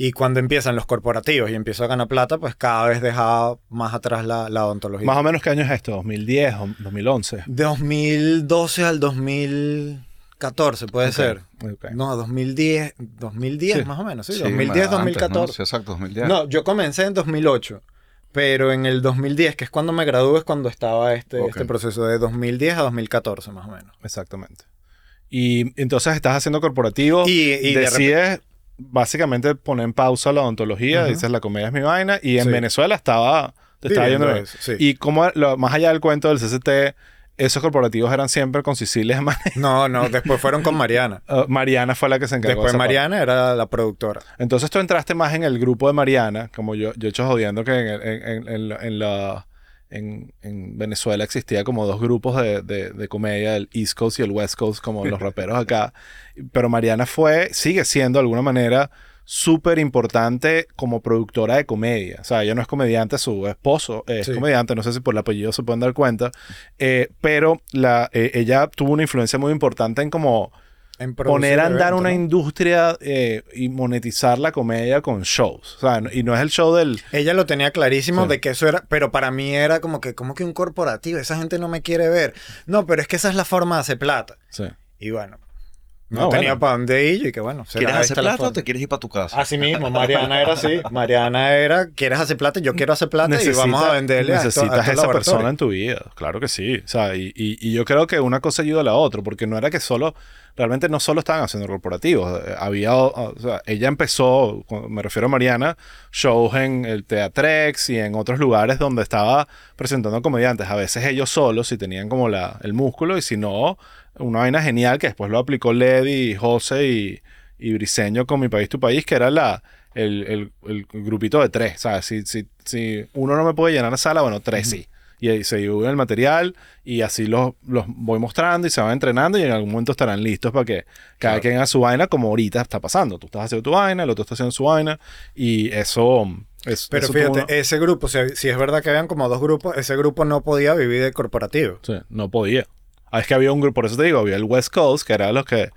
Y cuando empiezan los corporativos y empiezo a ganar plata, pues cada vez dejaba más atrás la, la odontología. Más o menos, ¿qué año es esto? ¿2010 o 2011? De 2012 al 2015. 2014 puede ser. No, 2010, 2010 Sí. más o menos, sí, Sí, 2010, antes, ¿no? 2014. Sí, exacto, 2010. No, yo comencé en 2008, pero en el 2010, que es cuando me gradué, es cuando estaba este, este proceso de 2010 a 2014 más o menos. Exactamente. Y entonces estás haciendo corporativo. Y, y de decides básicamente poner en pausa la odontología, dices la comedia es mi vaina, y en Sí. Venezuela estaba, te estaba yendo bien. sí. Y como lo- más allá del cuento del CCT, esos corporativos eran siempre con Sicilia. No, no, *laughs* después fueron con Mariana. Uh, Mariana fue la que se encargó. de Después parte. Mariana era la productora. Entonces tú entraste más en el grupo de Mariana, como yo, yo he hecho jodiendo que en, en- en- en la- en la- en- en Venezuela existía como dos grupos de, de- de comedia, el East Coast y el West Coast, como los *laughs* raperos acá. Pero Mariana fue, sigue siendo de alguna manera súper importante como productora de comedia. O sea, ella no es comediante, su esposo es Sí. comediante, no sé si por el apellido se pueden dar cuenta, Eh, pero la, eh, ella tuvo una influencia muy importante en como poner a andar una ¿no? industria eh, y monetizar la comedia con shows. O sea, y no es el show del... Ella lo tenía clarísimo Sí. de que eso era, pero para mí era como que, como que un corporativo, esa gente no me quiere ver. No, pero es que esa es la forma de hacer plata. Sí. Y bueno, no, No, tenía bueno. para dónde ir y que bueno, ¿Quieres hacer plata o te quieres ir para tu casa? Así mismo, Mariana era así. *laughs* Mariana era, ¿quieres hacer plata? Yo quiero hacer plata y vamos a venderle a esto- a necesitas estos esa persona en tu vida. Claro que sí. O sea, y, y- y yo creo que una cosa ayuda a la otra, porque no era que solo, realmente no solo estaban haciendo corporativos. Eh, Había, o sea, ella empezó, me refiero a Mariana, shows en el Teatrex y en otros lugares donde estaba presentando comediantes. A veces ellos solos, si tenían como la, el músculo, y si no, una vaina genial que después lo aplicó Ledy, José y, y Briseño con Mi País, Tu País, que era la, el, el- el grupito de tres. ¿sabes? Si, si, si uno no me puede llenar la sala, bueno, tres sí. Y ahí se divide el material y así los, los voy mostrando y se van entrenando y en algún momento estarán listos para que cada Claro. quien haga su vaina como ahorita está pasando. Tú estás haciendo tu vaina, el otro está haciendo su vaina y eso... es- Pero eso fíjate, ese grupo, si, si es verdad que habían como dos grupos, ese grupo no podía vivir de corporativo. Sí, no podía. Ah, es que había un grupo, por eso te digo, había el West Coast, que era los que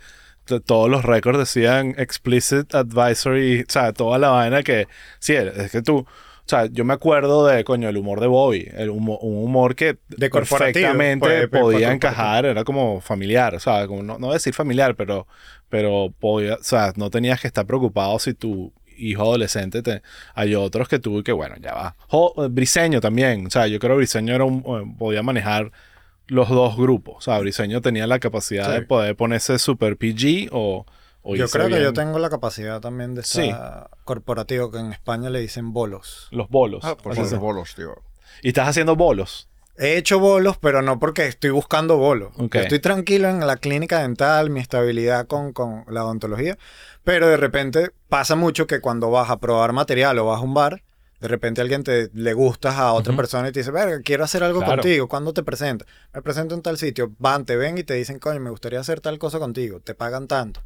todos los récords decían explicit advisory, o sea, toda la vaina que, sí, es que tú, o sea, yo me acuerdo de, coño, el humor de Bobby, el humo- un humor que De perfectamente pues, pues, podía pues, encajar, era como familiar, o sea, como no, no decir familiar, pero, pero podía, o sea, no tenías que estar preocupado si tu hijo adolescente te, hay otros que tuve que, bueno, ya va. Jo- Briseño también, o sea, yo creo que Briseño era un, eh, podía manejar los dos grupos. O sea, Briseño tenía la capacidad Sí. de poder ponerse super PG o, o Yo creo que yo tengo la capacidad también de estar Sí. corporativo, que en España le dicen bolos. Los bolos. Ah, por los bolos, tío. Y estás haciendo bolos. He hecho bolos, pero no porque estoy buscando bolos. Estoy tranquilo en la clínica dental, mi estabilidad con, con la odontología, pero de repente pasa mucho que cuando vas a probar material o vas a un bar, de repente alguien te le gustas a otra persona y te dice, verga, quiero hacer algo Claro. contigo, ¿cuándo te presentas? Me presento en tal sitio, van, te ven y te dicen, coño, me gustaría hacer tal cosa contigo, te pagan tanto.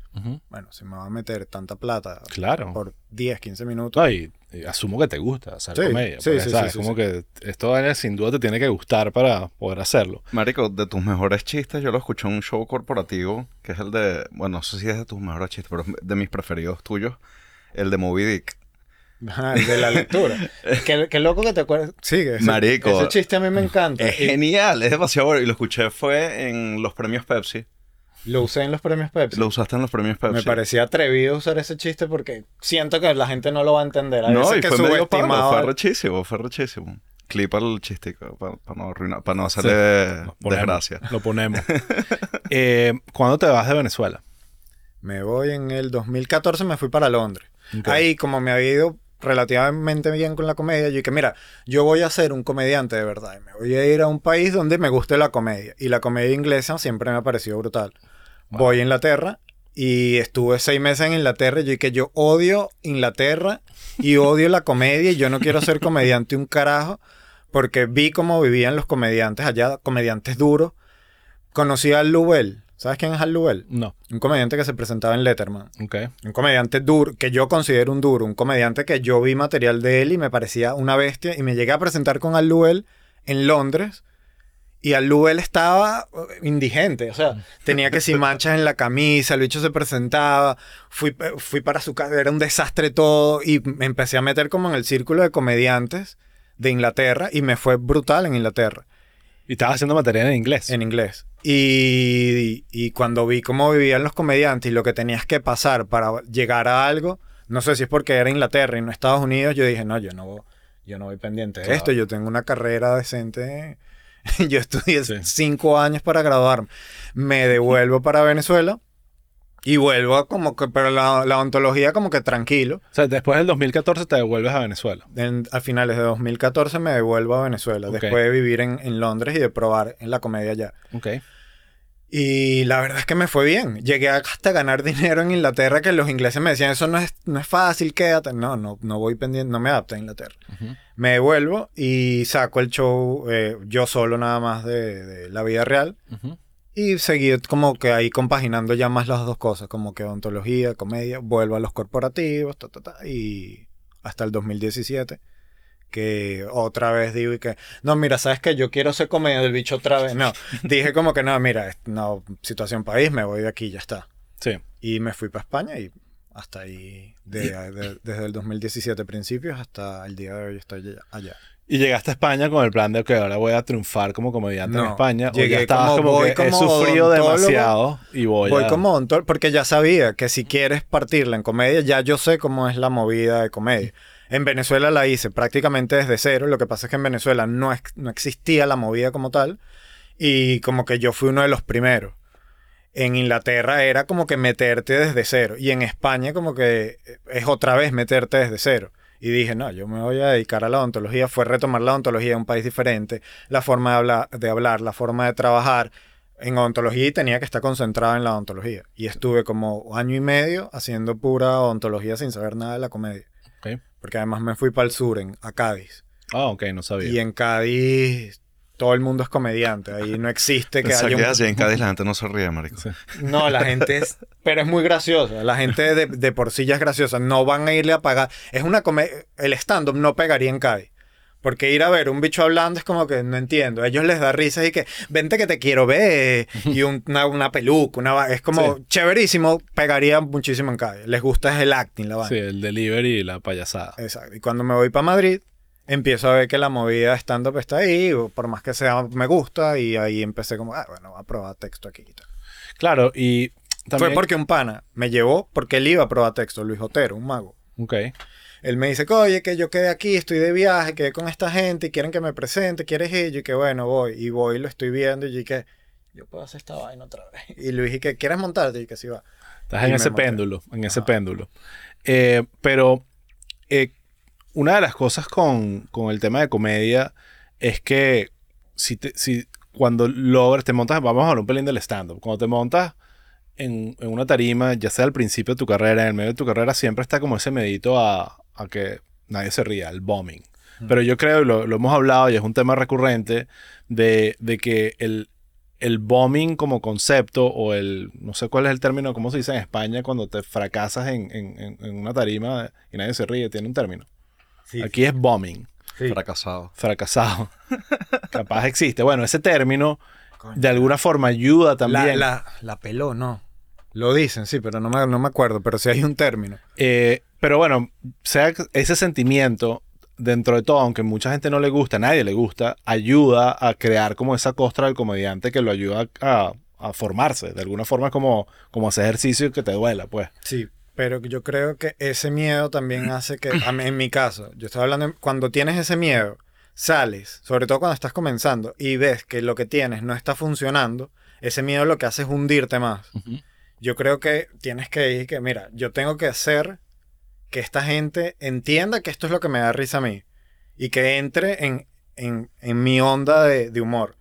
Bueno, si me va a meter tanta plata Claro. por 10, 15 minutos. No, y, y asumo que te gusta hacer Sí, comedia. sí, sí, ¿sabes? sí, sí, como sí. que esto sin duda te tiene que gustar para poder hacerlo. Marico, de tus mejores chistes, yo lo escuché en un show corporativo, que es el de, bueno, no sé si es de tus mejores chistes, pero es de mis preferidos tuyos, el de Moby Dick. El de la lectura. *laughs* qué, qué loco que te acuerdas. Sigue. ese- Marico. Ese chiste a mí me encanta. Es Y genial, es demasiado bueno. Y lo escuché fue en los premios Pepsi. Lo usé en los premios Pepsi. Lo usaste en los premios Pepsi. Me parecía atrevido usar ese chiste porque siento que la gente no lo va a entender. Hay No, veces y que fue medio palo, fue rechísimo, fue rechísimo. Clipa el chistico para no arruinar, para no Sí. hacerle Lo ponemos, desgracia. Lo ponemos. *laughs* eh, ¿Cuándo te vas de Venezuela? Me voy en el 2014, me fui para Londres. Ahí, como me había ido relativamente bien con la comedia, yo dije, mira, yo voy a ser un comediante de verdad. y Me voy a ir a un país donde me guste la comedia. Y la comedia inglesa siempre me ha parecido brutal. Voy a Inglaterra y estuve seis meses en Inglaterra y yo dije, yo odio Inglaterra y odio la comedia y yo no quiero ser comediante un carajo porque vi cómo vivían los comediantes allá, comediantes duros. Conocí a Lubel. ¿Sabes quién es Al Lubel? No. Un comediante que se presentaba en Letterman. Ok. Un comediante duro, que yo considero un duro. Un comediante que yo vi material de él y me parecía una bestia. Y me llegué a presentar con Al Lubel en Londres. Y Al Lubel estaba uh, indigente. O sea, tenía que si *laughs* manchas en la camisa, el bicho se presentaba. Fui, eh, fui para su casa, era un desastre todo. Y me empecé a meter como en el círculo de comediantes de Inglaterra. Y me fue brutal en Inglaterra. Y estabas haciendo material en inglés. En inglés. Y, y, cuando vi cómo vivían los comediantes y lo que tenías que pasar para llegar a algo, no sé si es porque era Inglaterra y no Estados Unidos, yo dije, no, yo no, yo no voy pendiente de esto, yo tengo una carrera decente. *laughs* yo estudié cinco años para graduarme. Me devuelvo para Venezuela y vuelvo como que, pero la, la, ontología como que tranquilo. O sea, después del 2014 te devuelves a Venezuela. a finales de 2014 me devuelvo a Venezuela, después de vivir en, en, Londres y de probar en la comedia allá. Ok. Y la verdad es que me fue bien. Llegué hasta ganar dinero en Inglaterra que los ingleses me decían, eso no es, no es fácil, quédate. No, no, no voy pendiente, no me adapto a Inglaterra. Me devuelvo y saco el show eh, yo solo nada más de, la vida real. Y seguí como que ahí compaginando ya más las dos cosas, como que ontología, comedia, vuelvo a los corporativos, ta, ta, ta, y hasta el 2017 que otra vez digo y que, no, mira, ¿sabes que Yo quiero ser comedia del bicho otra vez. No, *laughs* dije como que no, mira, no, situación país, me voy de aquí, ya está. Sí. Y me fui para España y hasta ahí, desde el 2017 principios hasta el día de hoy estoy allá. Y llegaste a España con el plan de que ahora voy a triunfar como comediante en España. Llegué como, voy como he sufrido demasiado y voy, voy como porque ya sabía que si quieres partirla en comedia, ya yo sé cómo es la movida de comedia. En Venezuela la hice prácticamente desde cero. Lo que pasa es que en Venezuela no, no existía la movida como tal. Y como que yo fui uno de los primeros. En Inglaterra era como que meterte desde cero. Y en España como que es otra vez meterte desde cero. Y dije, no, yo me voy a dedicar a la odontología. Fue retomar la odontología en un país diferente. La forma de hablar, de hablar la forma de trabajar en odontología y tenía que estar concentrado en la odontología. Y estuve como año y medio haciendo pura odontología sin saber nada de la comedia. Porque además me fui para el sur, en, a Cádiz. Ah, ok, no sabía. Y en Cádiz todo el mundo es comediante. Ahí no existe que haya. Un... Así, en Cádiz la gente no se ríe, marico. No, la gente es. Pero es muy graciosa. La gente de, de por sí ya es graciosa. No van a irle a pagar. Es una comedia. El stand-up no pegaría en Cádiz. Porque ir a ver un bicho hablando es como que no entiendo. A ellos les da risa y que vente que te quiero ver. Y una, una, peluca, una, es como chéverísimo. Pegaría muchísimo en Cádiz. Les gusta el acting, la Sí, el delivery y la payasada. Exacto. Y cuando me voy para Madrid, empiezo a ver que la movida stand-up está ahí. Por más que sea, me gusta. Y ahí empecé como, ah, bueno, voy a probar texto aquí. Claro, y también... Fue porque un pana me llevó porque él iba a probar texto, Luis Otero, un mago. Ok él me dice, oye, que yo quedé aquí, estoy de viaje, quedé con esta gente y quieren que me presente, ¿quieres ir? Y que bueno, voy. Y voy, lo estoy viendo y que yo puedo hacer esta vaina otra vez. *laughs* Y le dije, que ¿quieres montarte? Y que sí va. Estás en ese péndulo, en ese péndulo. Eh, pero eh, una de las cosas con, el tema de comedia es que si, si cuando logras, te montas, vamos a hablar un pelín del stand-up, cuando te montas en, en, una tarima, ya sea al principio de tu carrera, en el medio de tu carrera, siempre está como ese medito a, a que nadie se ría, el bombing. Pero yo creo, y lo, hemos hablado y es un tema recurrente, de, que el, el bombing como concepto o el, no sé cuál es el término, ¿cómo se dice en España cuando te fracasas en, una tarima y nadie se ríe? Tiene un término. Aquí es bombing. Fracasado. Fracasado. *laughs* Capaz existe. Bueno, ese término de alguna forma ayuda también. La, la, peló, ¿no? Lo dicen, sí, pero no me, no me acuerdo, pero sí hay un término. Eh, pero bueno, sea ese sentimiento, dentro de todo, aunque mucha gente no le gusta, a nadie le gusta, ayuda a crear como esa costra del comediante que lo ayuda a, formarse. De alguna forma como, como hacer ejercicio que te duela, pues. Sí, pero yo creo que ese miedo también *clears throat* hace que, en mi caso, yo estoy hablando, cuando tienes ese miedo, sales, sobre todo cuando estás comenzando, y ves que lo que tienes no está funcionando, ese miedo lo que hace es hundirte más. Yo creo que tienes que ir que, mira, yo tengo que hacer que esta gente entienda que esto es lo que me da risa a mí y que entre en, en, mi onda de, humor.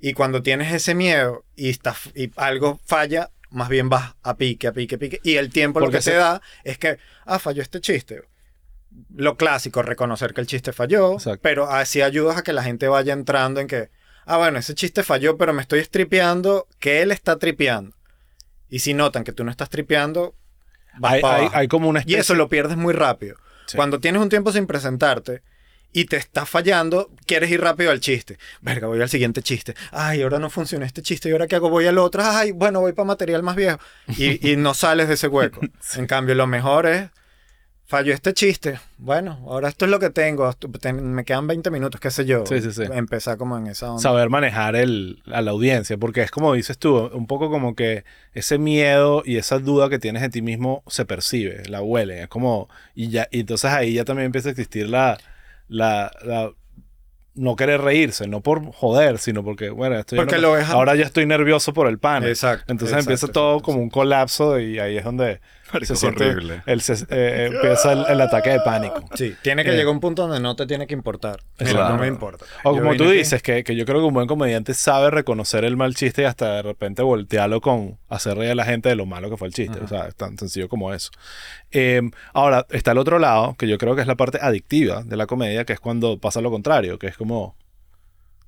Y cuando tienes ese miedo y, está, y algo falla, más bien vas a pique, a pique, a pique. Y el tiempo lo que se... da es que, ah, falló este chiste. Lo clásico, reconocer que el chiste falló, pero así ayudas a que la gente vaya entrando en que, ah, bueno, ese chiste falló, pero me estoy estripeando que él está tripeando. Y si notan que tú no estás tripeando, hay, como una Y eso lo pierdes muy rápido. Cuando tienes un tiempo sin presentarte y te está fallando, quieres ir rápido al chiste. Verga, voy al siguiente chiste. Ay, ahora no funciona este chiste. ¿Y ahora qué hago? Voy al otro. Ay, bueno, voy para material más viejo. Y, no sales de ese hueco. *laughs* En cambio, lo mejor es falló este chiste. Bueno, ahora esto es lo que tengo. Me quedan 20 minutos, qué sé yo. Sí, sí, sí. Empezar como en esa onda. saber manejar el, a la audiencia, porque es como dices tú, un poco como que ese miedo y esa duda que tienes de ti mismo se percibe, la huele, es como, y ya, y entonces ahí ya también empieza a existir la, la, la- no querer reírse, no por joder, sino porque, bueno, estoy Porque lo ahora ya estoy nervioso por el pan. Exacto, Entonces exacto, empieza todo exacto, como un colapso y ahí es donde se siente horrible. el, se- eh, empieza el, el ataque de pánico. Sí, tiene que Eh. llegar un punto donde no te tiene que importar. Mira, Claro. no me importa. O Yo como tú dices, que, que yo creo que un buen comediante sabe reconocer el mal chiste y hasta de repente voltearlo con hacer reír a la gente de lo malo que fue el chiste. O sea, es tan sencillo como eso. Eh, ahora, está el otro lado, que yo creo que es la parte adictiva de la comedia, que es cuando pasa lo contrario, que es como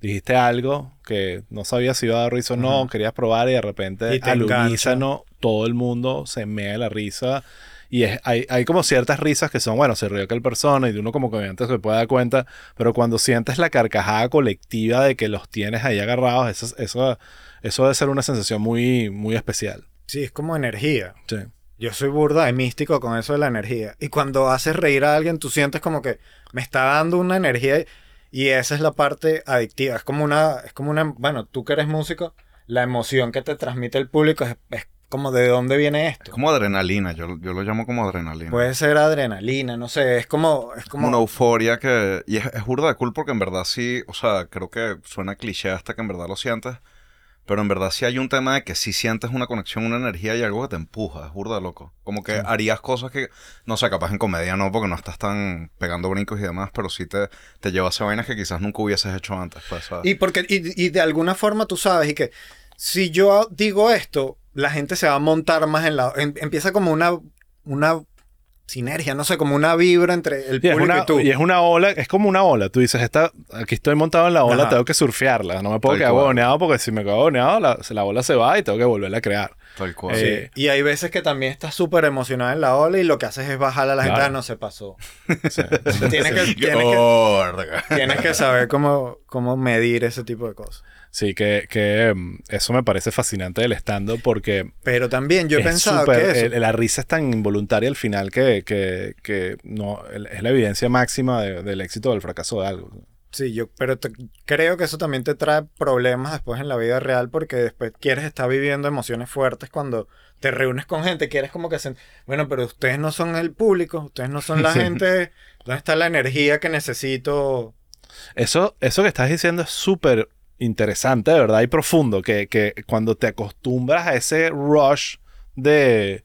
dijiste algo que no sabías si iba a dar risa o no, querías probar y de repente Y al unísono todo el mundo se mea de la risa. Y es, hay, hay como ciertas risas que son, bueno, se rió aquel persona y uno como comediante se puede dar cuenta, pero cuando sientes la carcajada colectiva de que los tienes ahí agarrados, eso, eso, eso debe ser una sensación muy, muy especial. Sí, es como energía. Sí. Yo soy burda de místico con eso de la energía. Y cuando haces reír a alguien, tú sientes como que me está dando una energía y esa es la parte adictiva. Es como una, es como una, bueno, tú que eres músico, la emoción que te transmite el público es, es como de dónde viene Es esto. como adrenalina, yo, yo lo llamo como adrenalina. Puede ser adrenalina, no sé, es como, es como una euforia que... Y es, es burda de cool porque en verdad sí, o sea, creo que suena cliché hasta que en verdad lo sientes. Pero en verdad sí hay un tema de que sí sientes una conexión, una energía y algo que te empuja. Es burda loco. Como que harías cosas que, no sé, capaz en comedia no, porque no estás tan pegando brincos y demás, pero sí te, te llevas a vainas que quizás nunca hubieses hecho antes. Pues, ¿sabes? y porque, y, y de alguna forma tú sabes, y que si yo digo esto, la gente se va a montar más en la, em- empieza como una, una sinergia, no sé, como una vibra entre el es, público una, y tú. y es una ola, es como una ola. Tú dices, esta, aquí estoy montado en la ola, Ajá. tengo que surfearla. No me puedo Tal quedar huevoneado porque si me quedo huevoneado, la, la ola se va y tengo que volverla a crear. Tal cual. Sí. Sí. Y hay veces que también estás súper emocionada en la ola y lo que haces es bajar a la gente, Claro. ah, no se pasó. *laughs* Sí. Tienes que, tienes que, tienes que saber cómo, cómo medir ese tipo de cosas. Sí, que, que mm, eso me parece fascinante del stand-up porque Pero también yo he pensado que eso... la risa es tan involuntaria al final que, que, que no, es la evidencia máxima de- del éxito o del fracaso de algo. Sí, yo, pero te- creo que eso también te trae problemas después en la vida real porque después quieres estar viviendo emociones fuertes cuando te reúnes con gente, quieres como que... sen- Bueno, pero ustedes no son el público, ustedes no son la *laughs* Sí. gente... ¿Dónde está la energía que necesito? Eso, eso que estás diciendo es súper interesante, de verdad, y profundo, que, que cuando te acostumbras a ese rush de,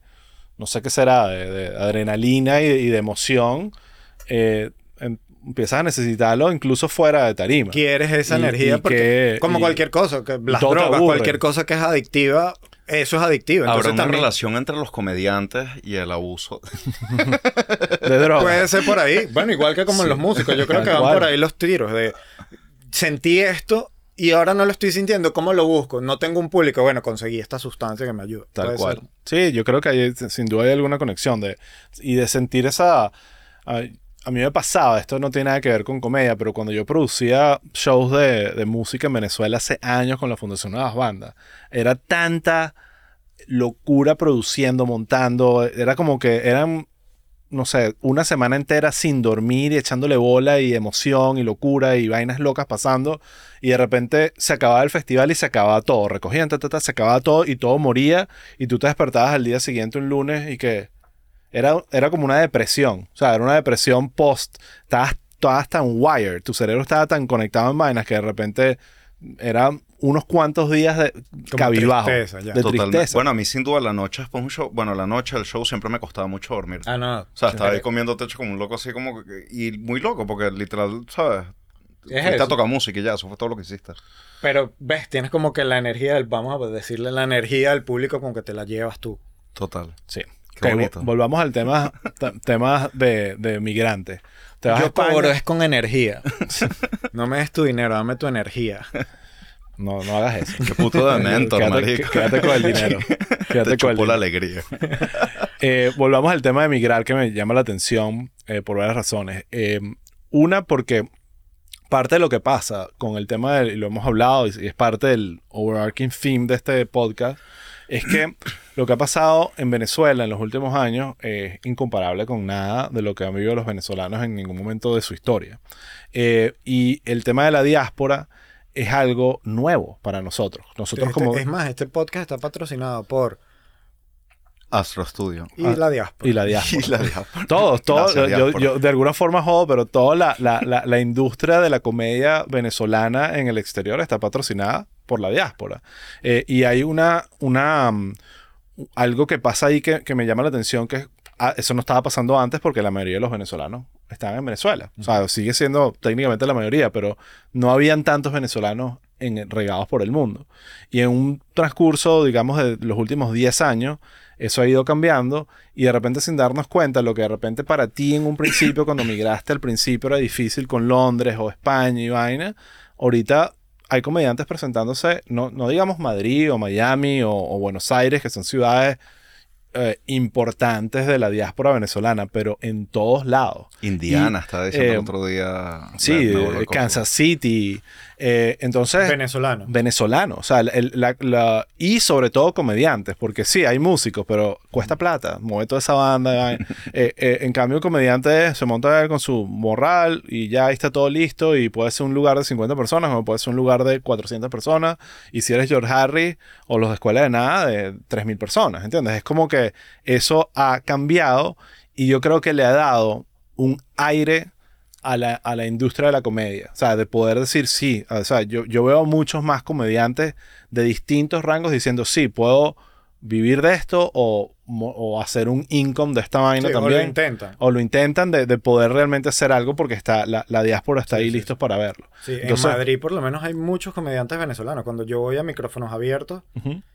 no sé qué será, de, de adrenalina y, y de emoción, eh, em- empiezas a necesitarlo incluso fuera de tarima. Quieres esa Y- energía y porque... que- como cualquier cosa, que las drogas, cualquier cosa que es adictiva, eso es adictivo. Habrá Entonces una también relación entre los comediantes y el abuso. *laughs* De droga. puede ser por ahí. Bueno, igual que como en los músicos, yo creo que van cual. por ahí los tiros de sentí esto y ahora no lo estoy sintiendo, ¿cómo lo busco? No tengo un público, bueno, conseguí esta sustancia que me ayuda. Tal cual. ser. Sí, yo creo que hay, sin duda hay alguna conexión de y de sentir esa a, a mí me pasaba, esto no tiene nada que ver con comedia, pero cuando yo producía shows de, de música en Venezuela hace años con la Fundación Nuevas Bandas, era tanta locura produciendo, montando, era como que eran no sé, una semana entera sin dormir y echándole bola y emoción y locura y vainas locas pasando. Y de repente se acababa el festival y se acababa todo. Recogían, ta, se acababa todo y todo moría. Y tú te despertabas al día siguiente, un lunes, y que era, era como una depresión. O sea, era una depresión post. Estabas, estabas tan wired, tu cerebro estaba tan conectado en vainas que de repente eran unos cuantos días de Como tristeza, ya. De Totalmente. tristeza. Bueno, a mí sin duda la noche después de un show, bueno, la noche del show siempre me costaba mucho dormir. Ah, no. o sea, estaba ahí comiendo techo como un loco así como que- y muy loco porque literal, ¿sabes? Es Fuiste a tocar música y ya, eso fue todo lo que hiciste. Pero ves, tienes como que la energía del, vamos a decirle la energía al público con que te la llevas tú. Total. Sí. Qué Ok, bonito. vol- volvamos al tema, te- temas de, de migrantes. Te vas a Yo España- cobro es con energía. no me des tu dinero, dame tu energía. No, no hagas eso. Qué puto de mentor, quédate, marico. quédate con el dinero. *laughs* Quédate Te con el la alegría. *laughs* Eh, volvamos al tema de migrar que me llama la atención eh, por varias razones. Eh, una, porque parte de lo que pasa con el tema, del, y lo hemos hablado, y y es parte del overarching theme de este podcast, es que lo que ha pasado en Venezuela en los últimos años es incomparable con nada de lo que han vivido los venezolanos en ningún momento de su historia. Eh, y el tema de la diáspora es algo nuevo para nosotros. Nosotros Este- como... Es más, este podcast está patrocinado por Astro Studio. y Ah, la diáspora. Y la diáspora. Y la diáspora. Todos, todos. Yo, diáspora. yo de alguna forma jodo, pero toda la, la, la, la industria de la comedia venezolana en el exterior está patrocinada por la diáspora. Eh, y hay una, una mm, algo que pasa ahí que, que me llama la atención, que ah, eso no estaba pasando antes porque la mayoría de los venezolanos estaban en Venezuela. O sea, sigue siendo técnicamente la mayoría, pero no habían tantos venezolanos en, regados por el mundo. Y en un transcurso, digamos, de los últimos 10 años, eso ha ido cambiando y de repente sin darnos cuenta, lo que de repente para ti en un principio, cuando migraste al principio era difícil con Londres o España y vaina, ahorita hay comediantes presentándose, no, no digamos Madrid o Miami o, o Buenos Aires, que son ciudades eh, importantes de la diáspora venezolana, pero en todos lados. Indiana, Y, estaba diciendo eh, otro día. Sí. Kansas City. Eh, entonces, Venezolano. venezolano. O sea, el- la- la- y sobre todo comediantes, porque sí, hay músicos, pero cuesta plata. Mueve toda esa banda. *laughs* Eh, eh, en cambio, el comediante se monta con su morral y ya está todo listo. Y puede ser un lugar de 50 personas, como puede ser un lugar de 400 personas. Y si eres George Harry o los de escuela de nada, de 3.000 personas. ¿Entiendes? Es como que eso ha cambiado y yo creo que le ha dado un aire a la, a la industria de la comedia. O sea, de poder decir sí. O sea, yo, yo veo muchos más comediantes de distintos rangos diciendo sí, puedo vivir de esto o, o hacer un income de esta vaina Sí, o también. lo intentan. O lo intentan de, de poder realmente hacer algo porque está, la, la diáspora está ahí sí, listos para verlo. Sí, Entonces- en Madrid por lo menos hay muchos comediantes venezolanos. Cuando yo voy a micrófonos abiertos,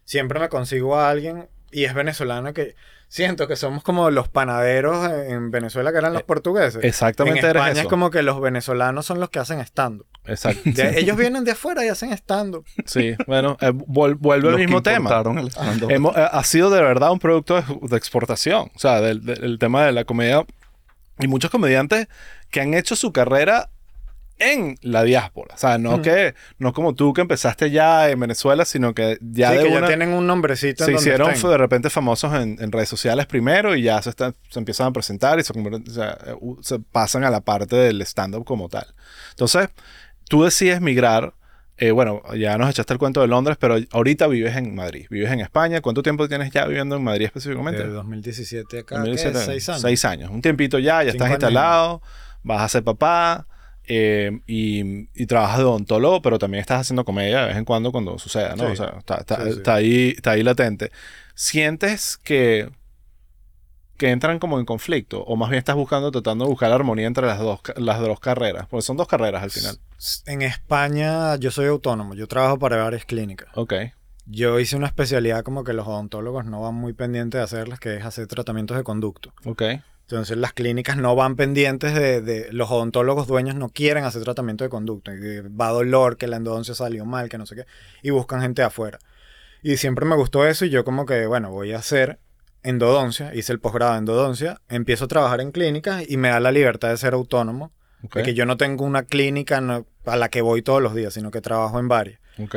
siempre me consigo a alguien y es venezolano que siento que somos como los panaderos en Venezuela que eran los Eh, portugueses. Exactamente en eres España eso. es como que los venezolanos son los que hacen stand Exacto. Ellos vienen de afuera y hacen stand Sí, bueno, eh, vuel- vuelve al mismo tema. el. Hemos- eh, ha sido de verdad un producto de, de exportación. O sea, del, del- el tema de la comedia. Y muchos comediantes que han hecho su carrera en la diáspora. O sea, no que no como tú que empezaste ya en Venezuela, sino que ya sí, de que una ya tienen un nombrecito en se donde hicieron estén. de repente famosos en, en redes sociales primero y ya se, están, se empiezan a presentar y se, o sea, u- se pasan a la parte del stand-up como tal. Entonces, tú decides migrar. eh, bueno, ya nos echaste el cuento de Londres, pero ahorita vives en Madrid, vives en España. ¿Cuánto tiempo tienes ya viviendo en Madrid específicamente? De 2017 acá, 2017. ¿qué? Seis años. Seis años. Un tiempito ya, ya Cinco estás años instalado, vas a ser papá eh, y, y trabajas de odontólogo, pero también estás haciendo comedia de vez en cuando cuando suceda, ¿no? Sí. O sea, está, está- Sí, sí. está ahí, está ahí latente. ¿Sientes que, que entran como en conflicto? ¿O más bien estás buscando, tratando de buscar la armonía entre las dos, las dos carreras? Porque son dos carreras al final. En España yo soy autónomo, yo trabajo para varias clínicas. Ok. Yo hice una especialidad como que los odontólogos no van muy pendientes de hacerlas, que es hacer tratamientos de conducto. Ok. Entonces las clínicas no van pendientes de, de- los odontólogos dueños no quieren hacer tratamiento de que va dolor, que la endodoncia salió mal, que no sé qué. Y buscan gente de afuera. Y siempre me gustó eso y yo como que, bueno, voy a hacer endodoncia. Hice el posgrado en endodoncia. Empiezo a trabajar en clínicas y me da la libertad de ser autónomo. Ok. De que yo no tengo una clínica a la que voy todos los días, sino que trabajo en varias. ok.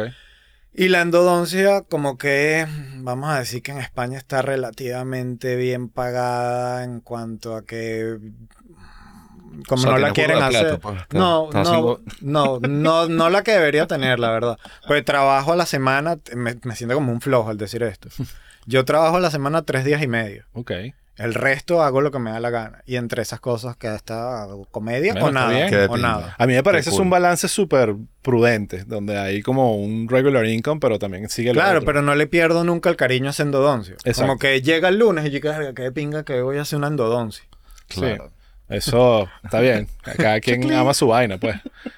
Y la endodoncia, como que vamos a decir que en España está relativamente bien pagada en cuanto a que como O sea, no la quieren hacer. pues, está- no, está no, haciendo- no, no, no la que debería tener, la verdad. Pues trabajo a la semana, me, me siento como un flojo al decir esto. Yo trabajo a la semana tres días y medio. Ok. El resto hago lo que me da la gana. Y entre esas cosas que está hago comedia Bueno, o nada. O nada. A mí me parece es un balance súper prudente, donde hay como un regular income, pero también sigue el Claro, otro. pero no le pierdo nunca el cariño a esa endodoncia. Exacto. Como que llega el lunes y yo que qué pinga que voy a hacer una endodoncia. Claro. Eso está bien. Cada *laughs* quien ama su vaina, pues.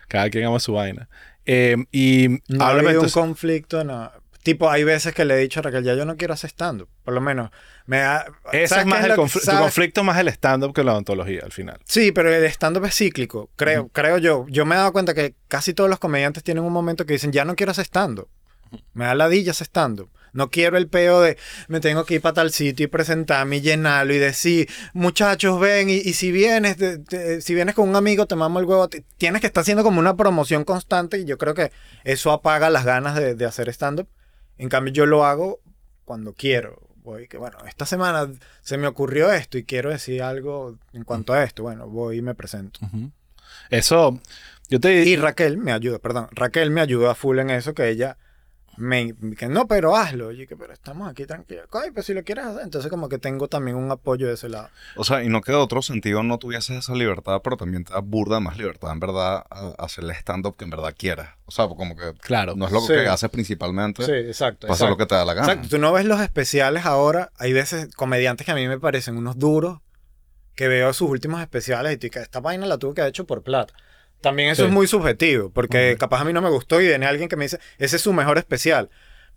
Cada quien ama su vaina. Eh, y No ha háblame habido un entonces- conflicto, no. Tipo, hay veces que le he dicho a Raquel, ya yo no quiero hacer stand Por lo menos, me da... Ese ¿sabes es más el que- conflicto. Tu conflicto es más el stand-up que la odontología al final. Sí, pero el stand-up es cíclico, creo, creo yo. Yo me he dado cuenta que casi todos los comediantes tienen un momento que dicen, ya no quiero hacer stand-up. Me da ladilla hacer stand-up. No quiero el peo de me tengo que ir para tal sitio y presentarme y llenarlo y decir, muchachos, ven, y, y si vienes, si vienes con un amigo, te mamo el huevo. Tienes que estar haciendo como una promoción constante y yo creo que eso apaga las ganas de, de hacer stand-up. En cambio, yo lo hago cuando quiero. Voy que, bueno, esta semana se me ocurrió esto y quiero decir algo en cuanto a esto. Bueno, voy y me presento. Eso, yo te Y Raquel me ayuda, perdón, Raquel me ayuda full en eso, que ella me que no, pero hazlo. Y que, pero estamos aquí tranquilos. Ay, pues si lo quieres hacer. Entonces, como que tengo también un apoyo de ese lado. O sea, y no queda otro sentido, no tuvieses esa libertad, pero también te da burda más libertad, en verdad, a hacer el stand-up que en verdad quieras. O sea, como que Claro. no es lo Sí. que haces principalmente, Sí, exacto. pasa lo exacto. que te da la gana. Exacto. Tú no ves los especiales ahora. Hay veces comediantes que a mí me parecen unos duros que veo sus últimos especiales y tú, que esta vaina la tuve que haber hecho por plata. También eso Sí. es muy subjetivo, porque capaz a mí no me gustó y viene alguien que me dice, ese es su mejor especial.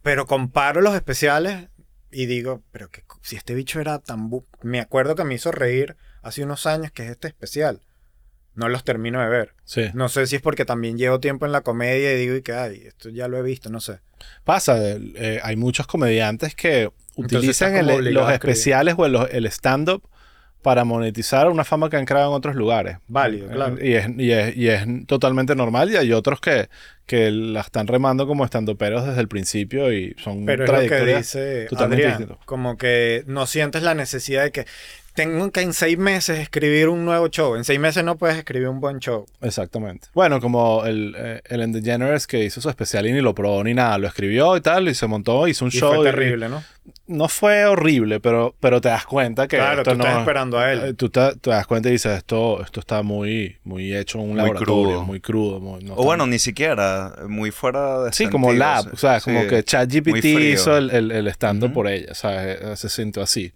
Pero comparo los especiales y digo, pero que si este bicho era tan... Me acuerdo que me hizo reír hace unos años que es este especial. No los termino de ver. Sí. No sé si es porque también llevo tiempo en la comedia y digo, y que, ay, esto ya lo he visto, no sé. Pasa, eh, hay muchos comediantes que utilizan el- obligado los especiales o el, el stand-up para monetizar una fama que han creado en otros lugares. Válido, claro. Y es, y es, y es totalmente normal y hay otros que, que la están remando como estandoperos desde el principio y son Pero es lo que dice Adrián, como que no sientes la necesidad de que tengo que en seis meses escribir un nuevo show. En seis meses no puedes escribir un buen show. Exactamente. Bueno, como el, eh, Ellen DeGeneres que hizo su especial y ni lo probó ni nada, lo escribió y tal, y se montó, hizo un Y show. fue y- terrible, ¿no? no fue horrible, pero, pero te das cuenta que Claro, esto tú no estás esperando a Eh, él. Tú te, te das cuenta y dices, esto, esto está muy, muy hecho en un Muy laboratorio, crudo. muy crudo. muy- no O bueno, ni siquiera, muy fuera de sí, como sentido, lab, sí. o sea, como Sí, que muy ChatGPT hizo el, el, el stand-up Ujú. por ella, ¿sabes? Eh, Se siente así.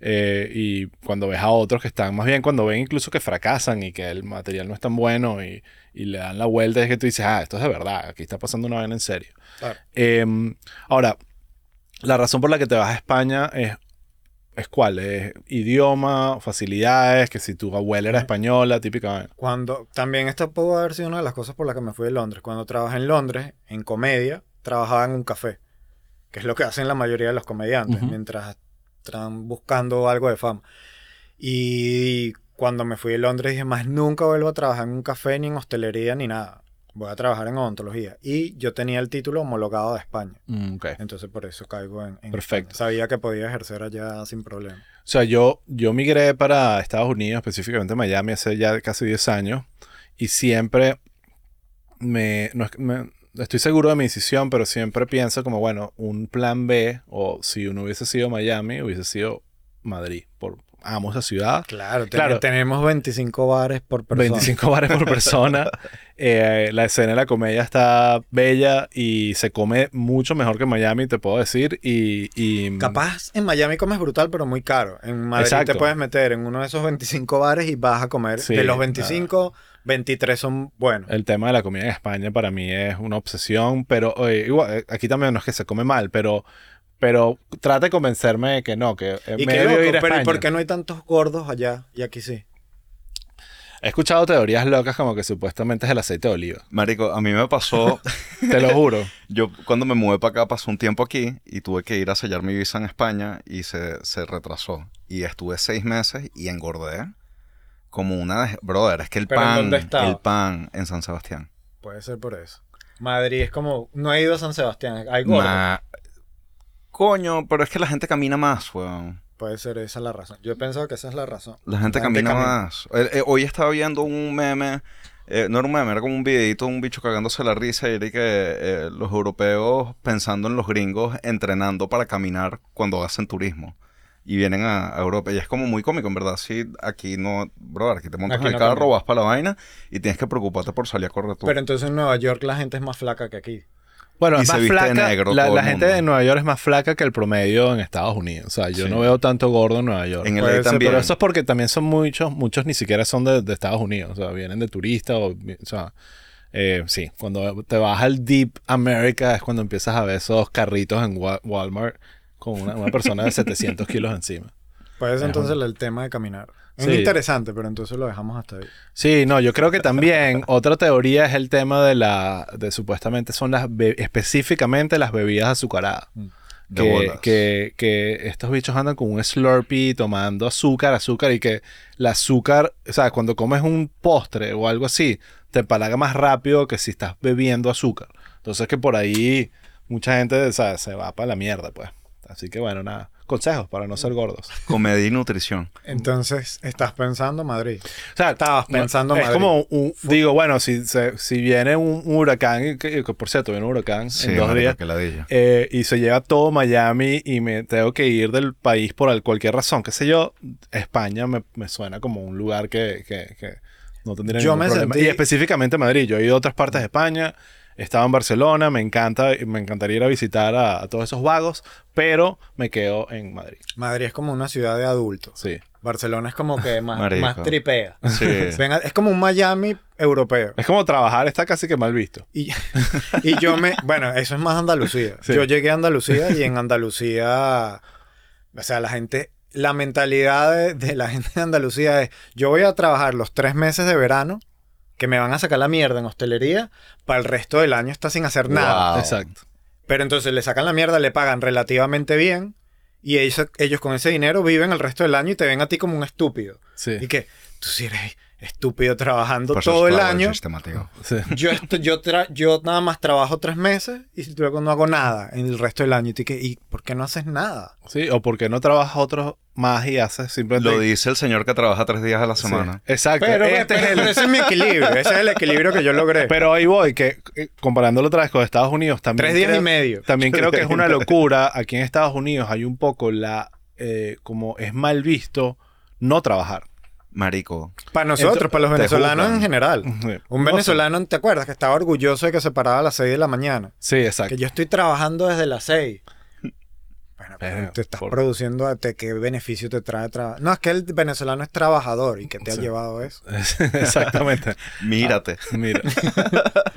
Eh, y cuando ves a otros que están, más bien cuando ven incluso que fracasan y que el material no es tan bueno y, y le dan la vuelta, es que tú dices, ah, esto es de verdad, aquí está pasando una vaina en serio. Claro. Eh, ahora, la razón por la que te vas a España es, es cuál? Es idioma, facilidades, que si tu abuela era española, típica. Cuando, también esta pudo haber sido una de las cosas por las que me fui de Londres. Cuando trabajé en Londres, en comedia, trabajaba en un café. Que es lo que hacen la mayoría de los comediantes, Ujú. mientras están buscando algo de fama. Y cuando me fui de Londres dije, más nunca vuelvo a trabajar en un café, ni en hostelería, ni nada. Voy a trabajar en odontología. Y yo tenía el título homologado de España. Mm. Entonces por eso caigo en... en Perfecto. España. Sabía que podía ejercer allá sin problema. O sea, yo, yo migré para Estados Unidos, específicamente Miami, hace ya casi 10 años. Y siempre me, no me- estoy seguro de mi decisión, pero siempre pienso como, bueno, un plan B, o si uno hubiese sido Miami, hubiese sido Madrid. Por, amo esa ciudad. Claro, Claro. tenemos 25 bares por persona. 25 bares por persona. *laughs* Eh, la escena de la comedia está bella y se come mucho mejor que en Miami, te puedo decir. Y, y- Capaz en Miami comes brutal, pero muy caro. En Madrid Exacto. te puedes meter en uno de esos 25 bares y vas a comer. Sí, de los 25, 23 son buenos. el tema de la comida en España para mí es una obsesión, pero eh, igual, aquí también no es que se come mal, pero, pero trata de convencerme de que no, que Y me loco, ir a pero ¿y España. por qué no hay tantos gordos allá y aquí sí? He escuchado teorías locas como que supuestamente es el aceite de oliva. Marico, a mí me pasó, *laughs* Te lo juro. *laughs* yo cuando me mudé para acá pasé un tiempo aquí y tuve que ir a sellar mi visa en España y se, se retrasó. Y estuve seis meses y engordé como una... de- Brother, es que el ¿Pero en pan, el pan en San Sebastián. Puede ser por eso. Madrid es como... No he ido a San Sebastián. Hay. Ma- Coño, pero es que la gente camina más, weón. Puede ser esa la razón. Yo he pensado que esa es la razón. La gente La gente camina camina. más. Eh, eh, hoy estaba viendo un meme, eh, no era un meme, era como un videito, un bicho cagándose la risa y era que eh, los europeos pensando en los gringos entrenando para caminar cuando hacen turismo. Y vienen a, a Europa. Y es como muy cómico, en verdad. Sí, aquí no, brother, aquí te montas Aquí en el no carro, vas para la vaina y tienes que preocuparte por salir a correr tú. Pero entonces en Nueva York la gente es más flaca que aquí. Bueno, Y es más flaca. negro la todo la el gente de Nueva York es más flaca que el promedio en Estados Unidos. O sea, yo Sí. no veo tanto gordo en Nueva York. en ser, también. Pero eso es porque también son muchos, muchos ni siquiera son de, de Estados Unidos, o sea, vienen de turistas, o, o sea, eh, sí, cuando te vas al Deep America es cuando empiezas a ver esos carritos en Wa- Walmart con una, una persona de 700 kilos encima. Ajá. entonces el tema de caminar. Es Sí. interesante, pero entonces lo dejamos hasta ahí. Sí, no, yo creo que también *laughs* otra teoría es el tema de la, de supuestamente son las, específicamente las bebidas azucaradas. De que, bolas. que, que estos bichos andan con un Slurpee tomando azúcar, azúcar y que el azúcar, o sea, cuando comes un postre o algo así, te empalaga más rápido que si estás bebiendo azúcar. Entonces que por ahí mucha gente o sea, se va para la mierda, pues. Así que bueno, nada. Consejos para no ser gordos. *laughs* Comedia y nutrición. Entonces, estás pensando Madrid. O sea, Estabas pensando Es Madrid. como, un- digo, bueno, si, se- si viene un, un huracán, y que, que por cierto, viene un huracán Sí, en dos días, eh, y se lleva todo Miami y me tengo que ir del país por al- cualquier razón, qué sé yo, España me, me suena como un lugar que, que- que no tendría Yo ningún me problema. sentí- Y específicamente Madrid. Yo he ido a otras partes de España, estaba en Barcelona, me encanta, me encantaría ir a visitar a, a todos esos vagos, pero me quedo en Madrid. Madrid es como una ciudad de adultos. Sí. Barcelona es como que *laughs* más, más tripea. Sí. *laughs* Venga, es como un Miami europeo. Es como trabajar, está casi que mal visto. Y, y yo me... *laughs* Bueno, eso es más Andalucía. Sí. Yo llegué a Andalucía y en Andalucía... O sea, la gente... La mentalidad de, de la gente de Andalucía es... Yo voy a trabajar los tres meses de verano que me van a sacar la mierda en hostelería para el resto del año está sin hacer nada. Wow. Exacto. Pero entonces le sacan la mierda, le pagan relativamente bien y ellos, ellos con ese dinero viven el resto del año y te ven a ti como un estúpido. Sí. Y que tú sí eres estúpido trabajando todo el año. sistemático. Sí. Yo, esto- yo, tra- yo nada más trabajo tres meses y luego no hago nada en el resto del año. Y, que, ¿y por qué no haces nada? Sí, o porque no trabajas otros más y haces simplemente. Lo dice el señor que trabaja tres días a la Sí. semana. Exacto. Pero, Este pero- es el- pero ese es mi equilibrio. Ese es el equilibrio que yo logré. Pero ahí voy, que eh, comparándolo otra vez con Estados Unidos, también. tres días creo, y medio. También creo que es una *laughs* locura. Aquí en Estados Unidos hay un poco la. eh, como es mal visto no trabajar. Marico. Para nosotros, Entonces, para los venezolanos juzgan. en general. Sí. Un No sé. venezolano, ¿te acuerdas? Que estaba orgulloso de que se paraba a las 6 de la mañana. Sí, exacto. Que yo estoy trabajando desde las 6. Bueno, pero Pero, te estás por- produciendo, ¿te- ¿qué beneficio te trae trabajar? No, es que el venezolano es trabajador y que te ha Sí. llevado eso. *laughs* Exactamente. *laughs* Mírate. Mira.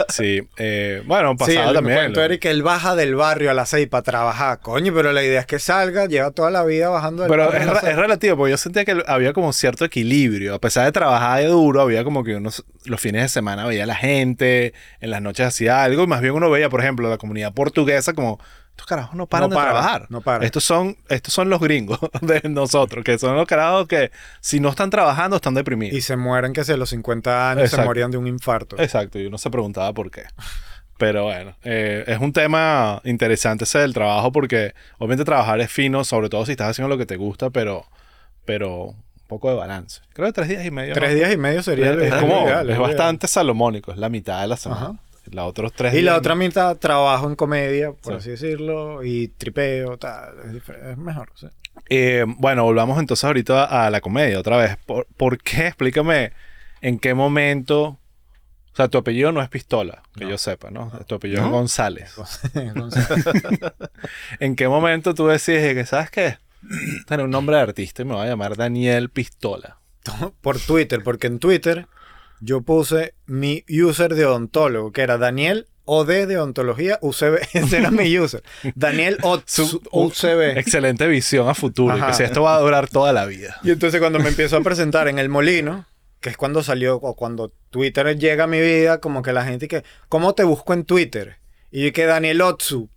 Sí. eh, bueno, Sí, pasado el también. cuento era que él baja del barrio a las 6 para trabajar. Coño, pero la idea es que salga, lleva toda la vida bajando del Pero barrio. es, re- es relativo, porque yo sentía que había como cierto equilibrio. A pesar de trabajar de duro, había como que uno los fines de semana veía a la gente, en las noches hacía algo, y más bien uno veía, por ejemplo, la comunidad portuguesa como, estos carajos no paran No de paran, trabajar. no paran. Estos son, estos son los gringos *laughs* de nosotros, que son los carajos que si no están trabajando están deprimidos. Y se mueren que si a los 50 años se morían de un infarto. Exacto, y uno se preguntaba por qué. Pero bueno, eh, es un tema interesante ese del trabajo porque obviamente trabajar es fino, sobre todo si estás haciendo lo que te gusta, pero, pero un poco de balance. Creo que tres días y medio. Tres ¿no? días y medio sería el- es, el como, ideal, es bastante salomónico, es la mitad de la semana. Ajá. Los otros tres Y la otra mitad trabajo en comedia, por Sí. así decirlo, y tripeo, tal. Es, mejor. sí. Eh, bueno, volvamos entonces ahorita a la comedia otra vez. ¿Por, por qué? Explícame en qué momento... O sea, tu apellido no es Pistola, que No. yo sepa, ¿no? Tu apellido ¿No? es González. *laughs* *laughs* ¿En qué momento tú decides que, ¿sabes qué? Tener un nombre de artista y me voy a llamar Daniel Pistola. *laughs* por Twitter, porque en Twitter yo puse mi user de odontólogo, que era Daniel OD de ontología UCB. *laughs* Ese era mi user. Daniel *laughs* Su- UCB. *laughs* Excelente visión a futuro. Ajá. Que si esto va a durar toda la vida. Y entonces cuando me empiezo a presentar en El Molino, que es cuando salió, o cuando Twitter llega a mi vida, como que la gente que, ¿cómo te busco en Twitter? Y yo que Daniel Otsu.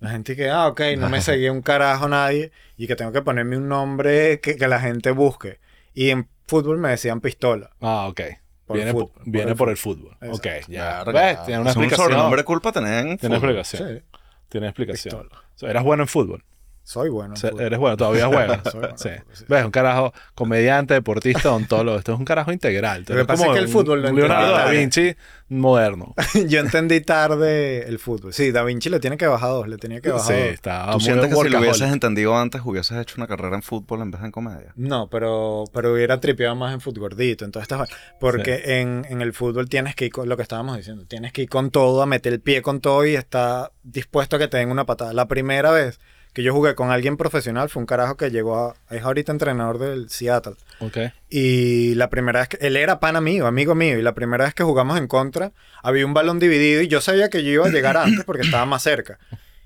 La gente que, ah, ok, no me seguía un carajo nadie y que tengo que ponerme un nombre que, que la gente busque. Y en fútbol me decían pistola. Ah, ok. Por viene fútbol, por, por viene el por el fútbol. Exacto. Ok, ya. Verga. ¿Ves? Tiene una Es un explicación. sobrenombre culpa tener en Tiene fútbol. explicación. Sí, Tiene explicación. pistola. O sea, ¿Eras bueno en fútbol? Soy bueno. eres bueno, todavía juegas. *laughs* Bueno en sí. sí. ¿Ves? Un carajo comediante, deportista, odontólogo. Esto es un carajo integral. Lo que pasa es que el fútbol lo Leonardo da Vinci moderno. *laughs* Yo entendí tarde el fútbol. Sí, Da Vinci le tiene que bajar dos, le tenía que bajar Sí, dos. está ¿Tú sientes que si lo hubieses entendido antes, hubieses hecho una carrera en fútbol en vez de en comedia? No, pero, pero hubiera tripeado más en fútbol gordito. Entonces, porque en, en el fútbol tienes que ir con lo que estábamos diciendo. Tienes que ir con todo, a meter el pie con todo y está dispuesto a que te den una patada. La primera vez que yo jugué con alguien profesional fue un carajo que llegó a. Es ahorita entrenador del Seattle. Ok. Y la primera vez que. Él era pana mío, amigo mío. Y la primera vez que jugamos en contra, había un balón dividido y yo sabía que yo iba a llegar antes porque estaba más cerca.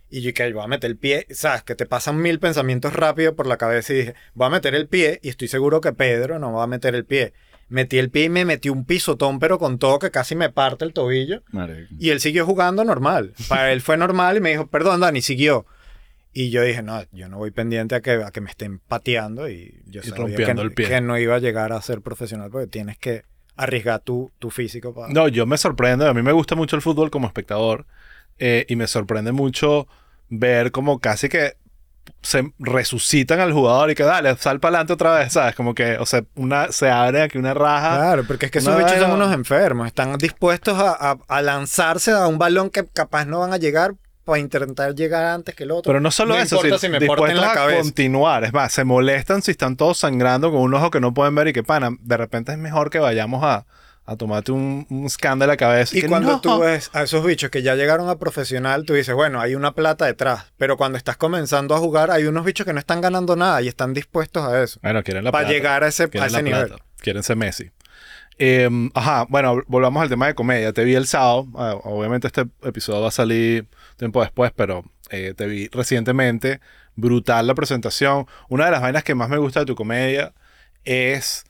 Y yo que voy a meter el pie, sabes, que te pasan mil pensamientos rápido por la cabeza y dije, voy a meter el pie y estoy seguro que Pedro no va a meter el pie. Metí el pie y me metí un pisotón, pero con todo que casi me parte el tobillo. Marico. Y él siguió jugando normal. Para él fue normal y me dijo, perdón, Dani, siguió. Y yo dije, no, yo no voy pendiente a que, a que me estén pateando y yo Y sabía que, el pie. que no iba a llegar a ser profesional porque tienes que arriesgar tu, tu físico para... No, yo me sorprendo. A mí me gusta mucho el fútbol como espectador. eh, y me sorprende mucho ver como casi que se resucitan al jugador y que dale, sal para adelante otra vez, ¿sabes? Como que, o sea, una, se abre aquí una raja. Claro, porque es que esos bichos son unos enfermos. Están dispuestos a, a- a lanzarse a un balón que capaz no van a llegar para intentar llegar antes que el otro. Pero no solo eso, importa si, si me la a cabeza. continuar. Es más, se molestan si están todos sangrando con un ojo que no pueden ver y que pana, de repente es mejor que vayamos a, a tomarte un, un scan de la cabeza. Y que cuando no. tú ves a esos bichos que ya llegaron a profesional, tú dices, bueno, hay una plata detrás. Pero cuando estás comenzando a jugar, hay unos bichos que no están ganando nada y están dispuestos a eso. Bueno, quieren la Para plata. llegar a ese, a ese nivel. plata. Quieren ser Messi. Eh, ajá, bueno, volvamos al tema de comedia. Te vi el sábado. ah, obviamente este episodio va a salir tiempo después, pero eh, te vi recientemente. Brutal la presentación. Una de las vainas que más me gusta de tu comedia es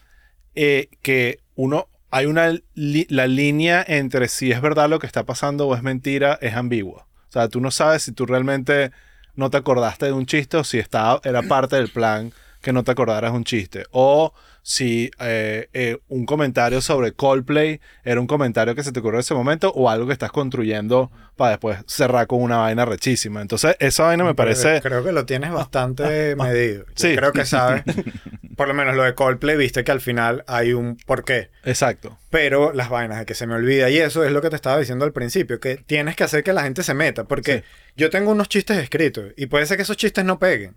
eh, que uno hay una la línea entre si es verdad lo que está pasando o es mentira es ambigua. O sea, tú no sabes si tú realmente no te acordaste de un chiste o si estaba, era parte del plan que no te acordaras un chiste. O si eh, eh, un comentario sobre Coldplay era un comentario que se te ocurrió en ese momento o algo que estás construyendo para después cerrar con una vaina rechísima. Entonces, esa vaina me parece... Creo que lo tienes bastante *laughs* medido. Yo Sí. Creo que sabes. *laughs* Por lo menos lo de Coldplay, viste que al final hay un porqué. Exacto. Pero las vainas de que se me olvida, y eso es lo que te estaba diciendo al principio, que tienes que hacer que la gente se meta, porque Sí. yo tengo unos chistes escritos y puede ser que esos chistes no peguen.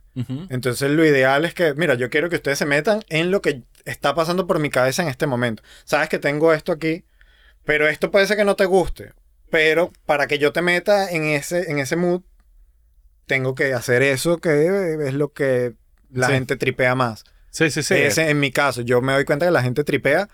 Entonces lo ideal es que, mira, yo quiero que ustedes se metan en lo que está pasando por mi cabeza en este momento. Sabes que tengo esto aquí, pero esto puede ser que no te guste, pero para que yo te meta en ese, en ese mood, tengo que hacer eso que es lo que la Sí. gente tripea más. Sí, sí, sí. Ese, en mi caso, yo me doy cuenta que la gente tripea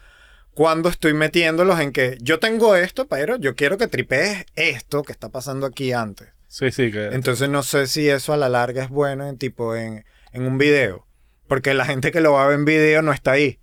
cuando estoy metiéndolos en que yo tengo esto, pero yo quiero que tripees esto que está pasando aquí antes. Sí, sí. Que... Entonces no sé si eso a la larga es bueno en tipo en, en un video. Porque la gente que lo va a ver en video no está ahí.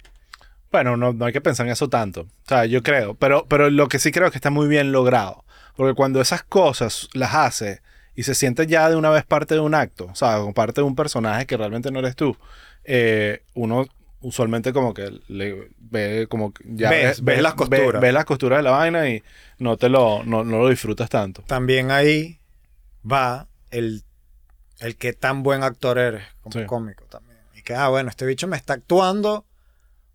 Bueno, no, no hay que pensar en eso tanto. O sea, yo creo. Pero, pero lo que sí creo es que está muy bien logrado. Porque cuando esas cosas las hace y se siente ya de una vez parte de un acto, o sea, como parte de un personaje que realmente no eres tú, eh, uno usualmente como que le ve como que ya Ves- ves las costuras. Ves, ves las costuras de la vaina y no te lo, no, no lo disfrutas tanto. También ahí va el, el que tan buen actor eres como Sí. cómico también. Y que, ah, bueno, este bicho me está actuando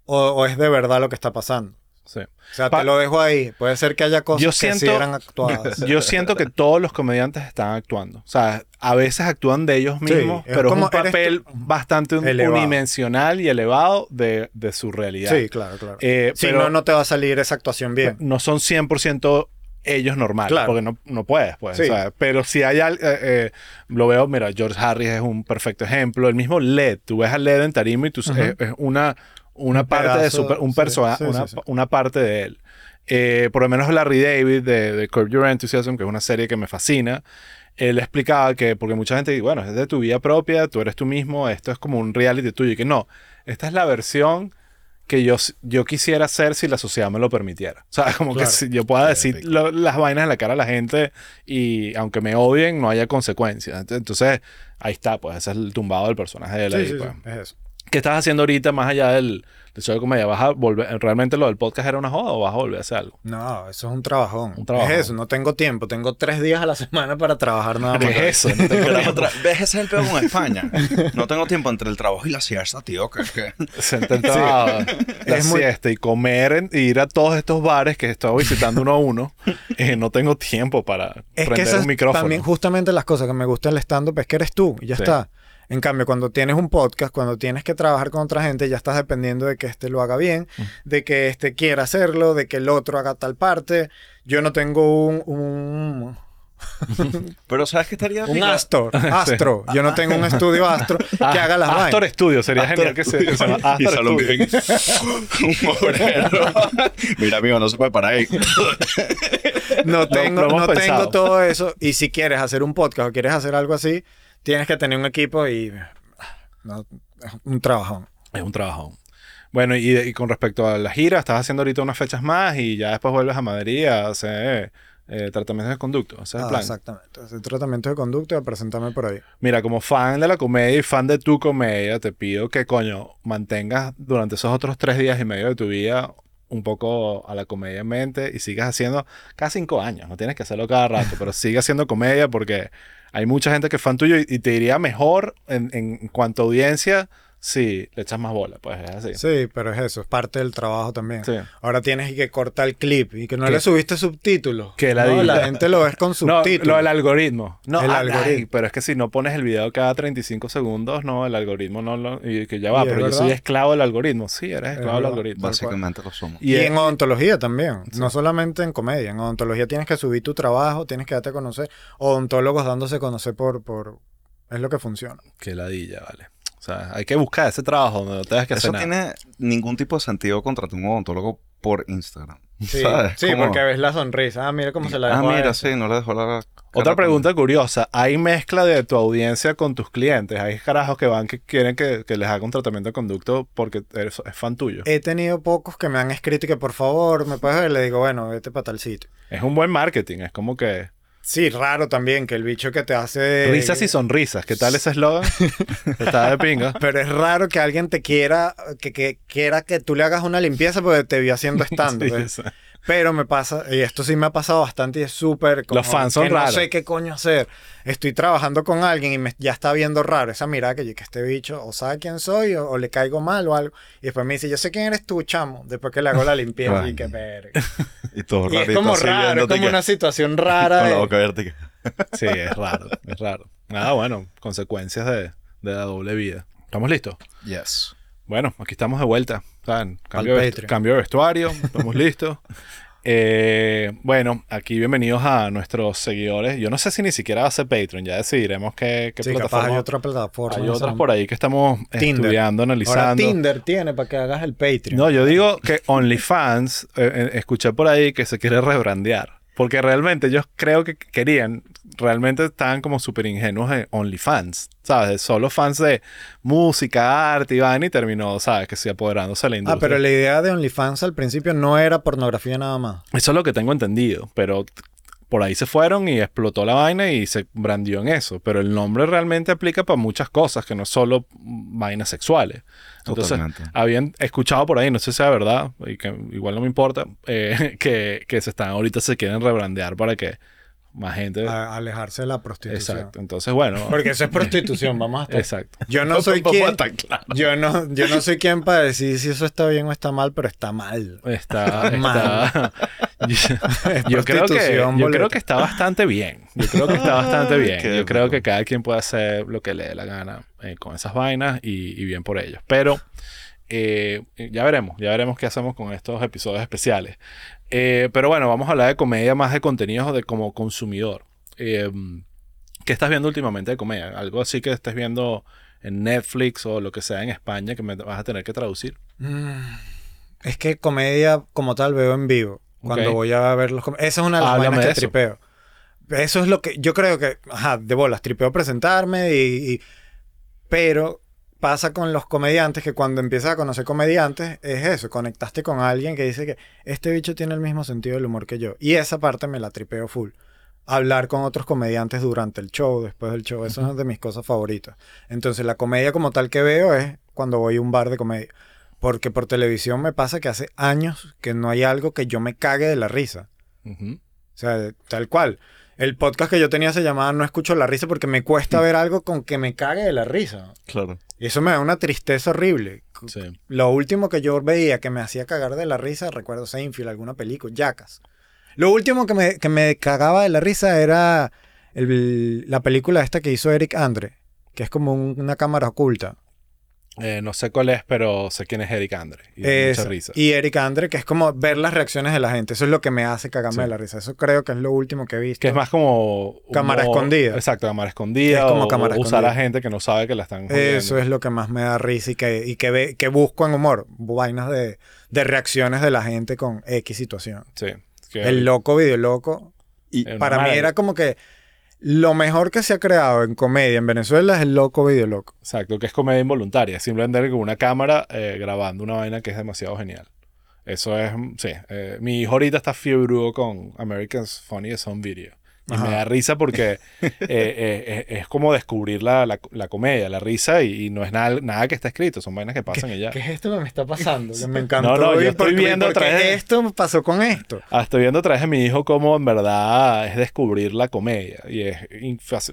o, o es de verdad lo que está pasando. Sí. O sea, Pa- te lo dejo ahí. Puede ser que haya cosas Yo que sí eran actuadas. *laughs* Yo siento que todos los comediantes están actuando. O sea, a veces actúan de ellos mismos, pero es un papel bastante elevado. unidimensional y elevado de, de su realidad. Sí, claro, claro. Eh, si pero no, no te va a salir esa actuación bien. no son 100% ellos normales, Claro. porque no, no puedes, pues. Sí. pero si hay al- eh, eh, lo veo, mira, George Harris es un perfecto ejemplo. El mismo LED, tú ves a LED en tarima y tú, es una, una Un parte de su, un sí, sí, una, sí, sí. una parte de él. Eh, por lo menos Larry David de, de Curb Your Enthusiasm, que es una serie que me fascina, él explicaba que, porque mucha gente dice, bueno, es de tu vida propia, tú eres tú mismo, esto es como un reality tuyo, y que no, esta es la versión que yo, yo quisiera hacer si la sociedad me lo permitiera. O sea, *laughs* como Claro. que si yo pueda decir lo- las vainas en la cara a la gente y aunque me odien, no haya consecuencias. Ent- Entonces, ahí está, pues ese es el tumbado del personaje de él Sí, pues. sí, es eso. ¿Qué estás haciendo ahorita más allá del, del show de comedia? ¿Vas a volver, realmente lo del podcast era una joda o vas a volver a hacer algo? No, eso es un trabajón. Un trabajón. Es eso, no tengo tiempo. Tengo tres días a la *laughs* semana para trabajar nada ¿Qué más. es eso? *laughs* No tengo ¿Ves? Ese es el peor con España. No tengo tiempo entre el trabajo y la siesta, tío. Que, que... Sentar el trabajo, la Es muy- siesta y comer en- y ir a todos estos bares que estoy visitando uno a uno. *laughs* eh, no tengo tiempo para Es que prender esas un micrófono. también justamente las cosas que me gusta del stand-up es que eres tú y ya Sí. está. En cambio, cuando tienes un podcast, cuando tienes que trabajar con otra gente, ya estás dependiendo de que este lo haga bien, Mm. de que este quiera hacerlo, de que el otro haga tal parte. Yo no tengo un, un, *laughs* Pero ¿sabes qué estaría un rico? astro, *laughs* astro. Yo no tengo un estudio astro que Ah, haga las Astor vainas. Studio sería Astor genial que se, que se llama Y Astor Salón *laughs* un obrero. Mira, amigo, no se puede parar ahí. No tengo, no tengo todo eso. Y si quieres hacer un podcast o quieres hacer algo así, tienes que tener un equipo y no, es un trabajón. Es un trabajo. Bueno, y, y con respecto a la gira, estás haciendo ahorita unas fechas más y ya después vuelves a Madrid a hacer eh, tratamientos de conducto. Ese es el Ah, plan. exactamente. Hacer tratamiento de conducta y a presentarme por ahí. Mira, como fan de la comedia y fan de tu comedia, te pido que, coño, mantengas durante esos otros tres días y medio de tu vida un poco a la comedia en mente y sigas haciendo cada cinco años, no tienes que hacerlo cada rato, pero sigue haciendo comedia porque hay mucha gente que es fan tuyo y, te diría mejor en, en cuanto a audiencia Sí, le echas más bola, pues es así. Sí, pero es eso, es parte del trabajo también. Sí. Ahora tienes que cortar el clip y que no ¿Qué? le subiste subtítulos. Que la no, la gente lo ve con *laughs* No, subtítulos. lo del algoritmo. No, El ah, algoritmo. ay, pero es que si no pones el video cada 35 segundos, no, el algoritmo no lo... Y que ya va, pero yo soy esclavo del algoritmo. Sí, eres esclavo del algoritmo. Básicamente lo somos. Y, Y, en es- odontología también, no solamente en comedia. En odontología tienes que subir tu trabajo, tienes que darte a conocer. Odontólogos dándose a conocer por, por... Es lo que funciona. Qué ladilla, vale. O sea, hay que buscar ese trabajo donde no tengas que Eso hacer nada. tiene ningún tipo de sentido contratar un odontólogo por Instagram. Sí, *laughs* ¿Sabes? sí porque ves la sonrisa. Ah, mira cómo se la Ah, dejó a mira, sí, no le dejó la... Otra pregunta curiosa. ¿Hay mezcla de tu audiencia con tus clientes? ¿Hay carajos que van que quieren que, que les haga un tratamiento de conducto porque eres- es fan tuyo? He tenido pocos que me han escrito y que por favor me puedes ver. Le digo, bueno, vete para tal sitio. Es un buen marketing. Es como que... Sí, raro también que el bicho que te hace... Risas y sonrisas. ¿Qué tal ese eslogan? *laughs* Está de pinga. Pero es raro que alguien te quiera, que, que quiera que tú le hagas una limpieza porque te vio haciendo stand *laughs* Sí, sí. Pero me pasa, y esto sí me ha pasado bastante y es súper... como Los fans son que no raros. sé qué coño hacer. Estoy trabajando con alguien y me, ya está viendo raro esa mirada que, yo- que este bicho o sabe quién soy o, o le caigo mal o algo. Y después me dice, yo sé quién eres tú, chamo. Después que le hago la limpieza y que verga. *laughs* Y todo Y es como raro, es como que- una situación *laughs* rara. Con la boca que- *laughs* Sí, es raro, es raro. Nada, bueno, consecuencias de, de la doble vida. ¿Estamos listos? Yes. Bueno, aquí estamos de vuelta. Cambio de vestuario, estamos *laughs* listos. Eh, bueno, aquí bienvenidos a nuestros seguidores. Yo no sé si ni siquiera va a ser Patreon, ya decidiremos qué, qué Sí, capaz plataforma. hay otra plataforma. Hay otras por ahí que estamos Tinder. estudiando, Ahora analizando. Tinder tiene para que hagas el Patreon. No, yo digo que OnlyFans, eh, eh, escuché por ahí que se quiere rebrandear. Porque realmente ellos creo que querían, realmente estaban como súper ingenuos en OnlyFans, ¿sabes? Solo fans de música, arte y vaina y terminó, ¿sabes? Que sí apoderándose de la Ah, industria. pero la idea de OnlyFans al principio no era pornografía nada más. Eso es lo que tengo entendido, pero por ahí se fueron y explotó la vaina y se brandió en eso. Pero el nombre realmente aplica para muchas cosas, que no solo vainas sexuales. Entonces, Totalmente. habían escuchado por ahí, no sé si sea verdad, y que igual no me importa, eh, *laughs* que, que se están ahorita se quieren rebrandear para que más gente... A- alejarse de la prostitución. Exacto. Entonces, bueno. Porque eso es *laughs* prostitución, vamos a estar. Exacto. Yo no soy quien. Yo no, yo no soy quien para decir si eso está bien o está mal, pero está mal. Está, Mal. *laughs* está- yo, creo que, yo creo que está bastante bien. Yo creo que está bastante bien. Qué Yo creo que cada quien puede hacer lo que le dé la gana eh, con esas vainas y, y bien por ellos. Pero eh, ya veremos, ya veremos qué hacemos con estos episodios especiales. Eh, pero bueno, vamos a hablar de comedia más de contenidos de como consumidor. Eh, ¿Qué estás viendo últimamente de comedia? Algo así que estés viendo en Netflix o lo que sea en España que me vas a tener que traducir. Mm, Es que comedia como tal veo en vivo. Cuando voy a ver los Esa es una de las Háblame vainas que eso. tripeo. Eso es lo que yo creo que, ajá, de bolas, tripeo presentarme y, y- Pero pasa con los comediantes que cuando empiezas a conocer comediantes es eso, conectaste con alguien que dice que este bicho tiene el mismo sentido del humor que yo. Y esa parte me la tripeo full. Hablar con otros comediantes durante el show, después del show, eso es de mis cosas favoritas. Entonces la comedia como tal que veo es cuando voy a un bar de comedia. Porque por televisión me pasa que hace años que no hay algo que yo me cague de la risa. O sea, tal cual. El podcast que yo tenía se llamaba No escucho la risa porque me cuesta ver algo con que me cague de la risa. Claro. Y eso me da una tristeza horrible. Sí. Lo último que yo veía que me hacía cagar de la risa, recuerdo Seinfeld, alguna película, Jackass. Lo último que me, que me cagaba de la risa era el- la película esta que hizo Eric Andre, que es como un- una cámara oculta. Eh, no sé cuál es, pero sé quién es Eric Andre. Y Esa. mucha risa. Y Eric Andre, que es como ver las reacciones de la gente. Eso es lo que me hace cagarme Sí. de la risa. Eso creo que es lo último que he visto. Que es más como... Cámara humor- escondida. Exacto, cámara escondida. Es como o- cámara o usar a escondida. gente que no sabe que la están jodiendo. Eso es lo que más me da risa y que, y que, ve- que busco en humor. Vainas de, de reacciones de la gente con X situación. Sí. Que- El loco, video loco. Y Eh, Para mí era como que lo mejor que se ha creado en comedia en Venezuela es el loco, video loco. Exacto, que es comedia involuntaria. Simplemente con una cámara eh, grabando una vaina que es demasiado genial. Eso es, sí. eh, mi hijo ahorita está fiebrudo con America's Funniest Home Video. Y me da risa porque *laughs* eh, eh, es como descubrir la, la, comedia, la risa, y, no es nada, nada que está escrito, son vainas que pasan y ya. ¿Qué es esto que me está pasando? Que me encantó. No, no, yo estoy viendo otra vez. esto pasó con esto? Ah, estoy viendo otra vez a mi hijo cómo en verdad es descubrir la comedia. Y es.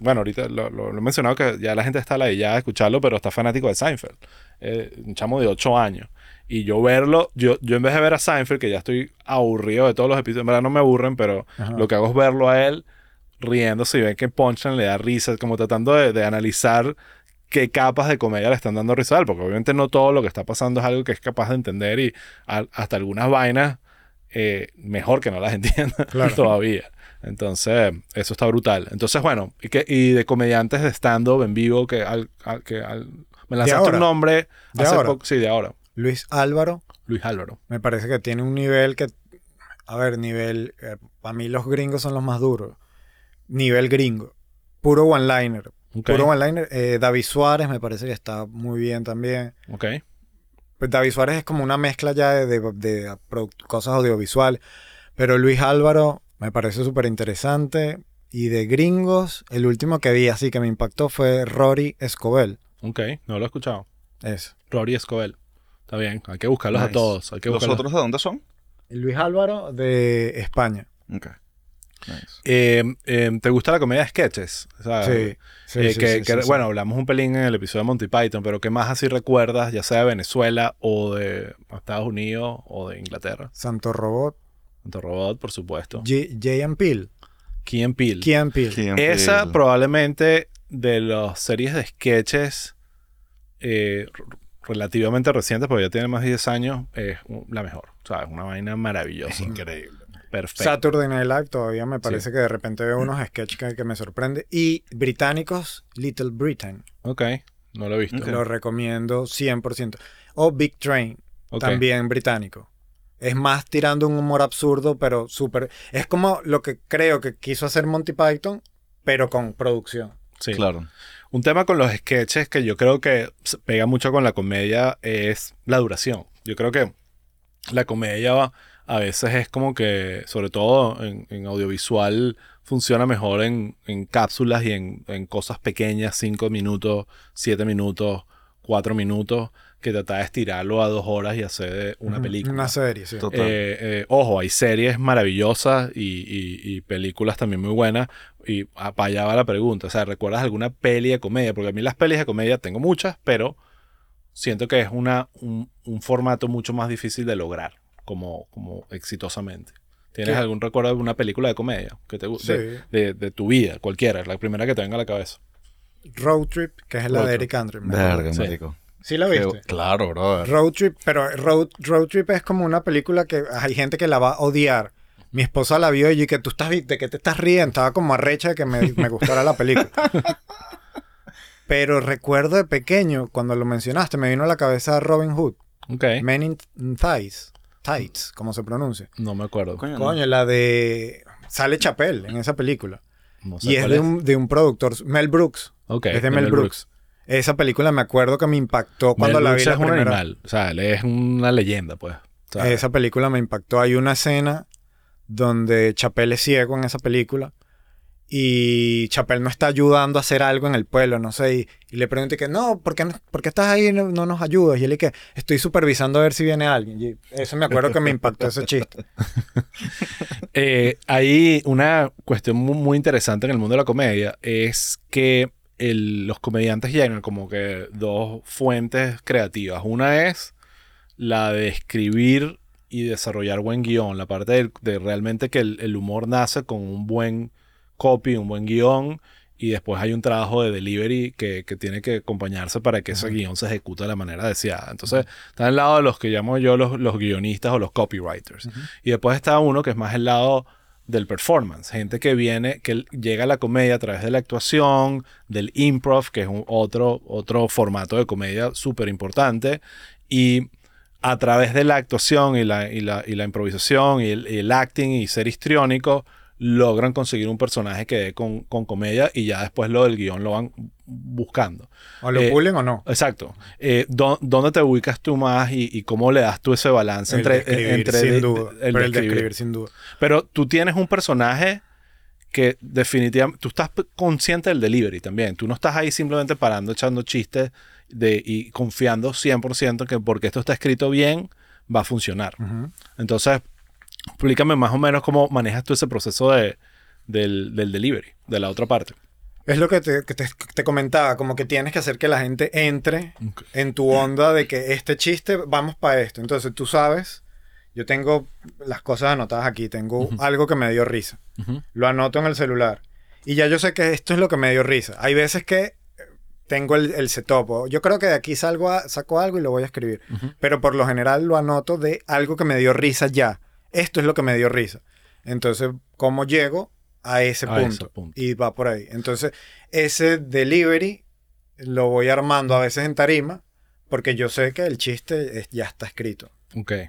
Bueno, ahorita lo, he mencionado que ya la gente está la ya a escucharlo, pero está fanático de Seinfeld. Eh, un chamo de 8 años. Y yo verlo, yo, yo en vez de ver a Seinfeld, que ya estoy aburrido de todos los episodios, en verdad no me aburren, pero lo que hago es verlo a él riéndose y ven que Ponchan le da risa, como tratando de, analizar qué capas de comedia le están dando risa a él, porque obviamente no todo lo que está pasando es algo que es capaz de entender y hasta algunas vainas eh, mejor que no las *laughs* entienda todavía. Entonces, eso está brutal. Entonces, bueno, y, que, y de comediantes de stand-up en vivo que, al, que me lanzaste un nombre ¿De hace poco. Sí, de ahora. Luis Álvaro. Luis Álvaro. Me parece que tiene un nivel que. A ver, nivel. Eh, para mí los gringos son los más duros nivel gringo. Puro one-liner. Puro one-liner. Eh, David Suárez me parece que está muy bien también. Ok. Pues David Suárez es como una mezcla ya de, cosas audiovisuales. Pero Luis Álvaro me parece súper interesante. Y de gringos, el último que vi así que me impactó fue Rory Escobel. Ok, no lo he escuchado. Es. Rory Escobel. Está bien, hay que buscarlos a todos. Hay que ¿Los otros de dónde son? Luis Álvaro de España. Eh, eh, ¿Te gusta la comedia de sketches? sí, sí, eh, que, Bueno, hablamos un pelín en el episodio de Monty Python, pero ¿qué más así recuerdas, ya sea de Venezuela o de Estados Unidos o de Inglaterra? Santo Robot. Santo Robot, por supuesto. J.M. Peel. Key Peel. Key Peel. Esa probablemente de las series de sketches relativamente recientes, porque ya tiene más de 10 años, es la mejor. O sea, es una vaina maravillosa. increíble. Perfecto. Saturday Night Live todavía me parece que de repente veo unos sketches que, me sorprende. Y británicos, Little Britain. Ok, no lo he visto. Lo recomiendo 100%. O Big Train, también británico. Es más tirando un humor absurdo, pero súper... Es como lo que creo que quiso hacer Monty Python, pero con producción. Sí, claro. Un tema con los sketches que yo creo que pega mucho con la comedia es la duración. Yo creo que la comedia va a veces es como que, sobre todo en, audiovisual, funciona mejor en, cápsulas y en, cosas pequeñas, 5 minutos, 7 minutos, 4 minutos, que tratar de estirarlo a dos horas y hacer una película. Una serie, sí. Total. Eh, eh, ojo, hay series maravillosas y, películas también muy buenas. Y para allá va la pregunta. O sea, ¿recuerdas alguna peli de comedia? Porque a mí las pelis de comedia tengo muchas, pero siento que es una, un formato mucho más difícil de lograr como, como exitosamente. ¿Tienes algún recuerdo de una película de comedia que te de, de, tu vida, cualquiera, la primera que te venga a la cabeza? Road Trip, que es la de Eric Andre. Verga, sí. ¿Sí la viste? claro, bro. Road Trip, pero Road, Road Trip es como una película que hay gente que la va a odiar. Mi esposa la vio y que tú estás, de que te estás riendo, estaba como arrecha de que me, me gustara la película. *laughs* pero recuerdo de pequeño, cuando lo mencionaste, me vino a la cabeza Robin Hood. Ok. Men in Thighs. Tights, como se pronuncia. No me acuerdo. Coño, la de. Sale Chapel en esa película. y es, de, Un, de un productor, Mel Brooks. Ok. Es de Mel, Brooks. Esa película me acuerdo que me impactó cuando la vi la es primera. Un animal. O sea, él es una leyenda, pues. esa película me impactó. Hay una escena donde Chapel es ciego en esa película y Chapel no está ayudando a hacer algo en el pueblo, no sé, y, le pregunté que, no, ¿por qué, ¿por qué estás ahí y no, nos ayudas? Y él que, estoy supervisando a ver si viene alguien. Y eso me acuerdo que me impactó ese chiste. *laughs* eh, hay una cuestión muy, interesante en el mundo de la comedia, es que los comediantes llegan como que dos fuentes creativas. Una es la de escribir y desarrollar buen guion, la parte de, realmente que el humor nace con un buen copy, un buen guion, y después hay un trabajo de delivery que, tiene que acompañarse para que ese guion se ejecute de la manera deseada. Entonces, está al lado de los que llamo yo los, los guionistas o los copywriters. Y después está uno que es más el lado del performance, gente que viene, que llega a la comedia a través de la actuación, del improv, que es un otro, otro formato de comedia súper importante, y a través de la actuación y la, y la, y la improvisación y el, y el, acting y ser histriónico, logran conseguir un personaje que dé con, comedia y ya después lo del guion lo van buscando. ¿O lo eh, pulen o no? Exacto. Eh, ¿Dónde te ubicas tú más y, cómo le das tú ese balance entre... entre sin duda. el, escribir, sin duda. Pero tú tienes un personaje que definitivamente tú estás consciente del delivery también. Tú no estás ahí simplemente parando, echando chistes de, y confiando 100% que porque esto está escrito bien, va a funcionar. Entonces, explícame más o menos cómo manejas tú ese proceso de, del, del delivery, de la otra parte. Es lo que, te, que te- te comentaba, como que tienes que hacer que la gente entre en tu onda de que este chiste, vamos para esto. Entonces tú sabes, yo tengo las cosas anotadas aquí, tengo algo que me dio risa. Lo anoto en el celular. Y ya yo sé que esto es lo que me dio risa. Hay veces que tengo el, el setup. o Yo creo que de aquí salgo a- saco algo y lo voy a escribir. Pero por lo general lo anoto de algo que me dio risa ya. Esto es lo que me dio risa. Entonces, ¿cómo llego a ese A ese punto? Y va por ahí. Entonces, ese delivery lo voy armando a veces en tarima porque yo sé que el chiste es- ya está escrito. Ok. ¿Me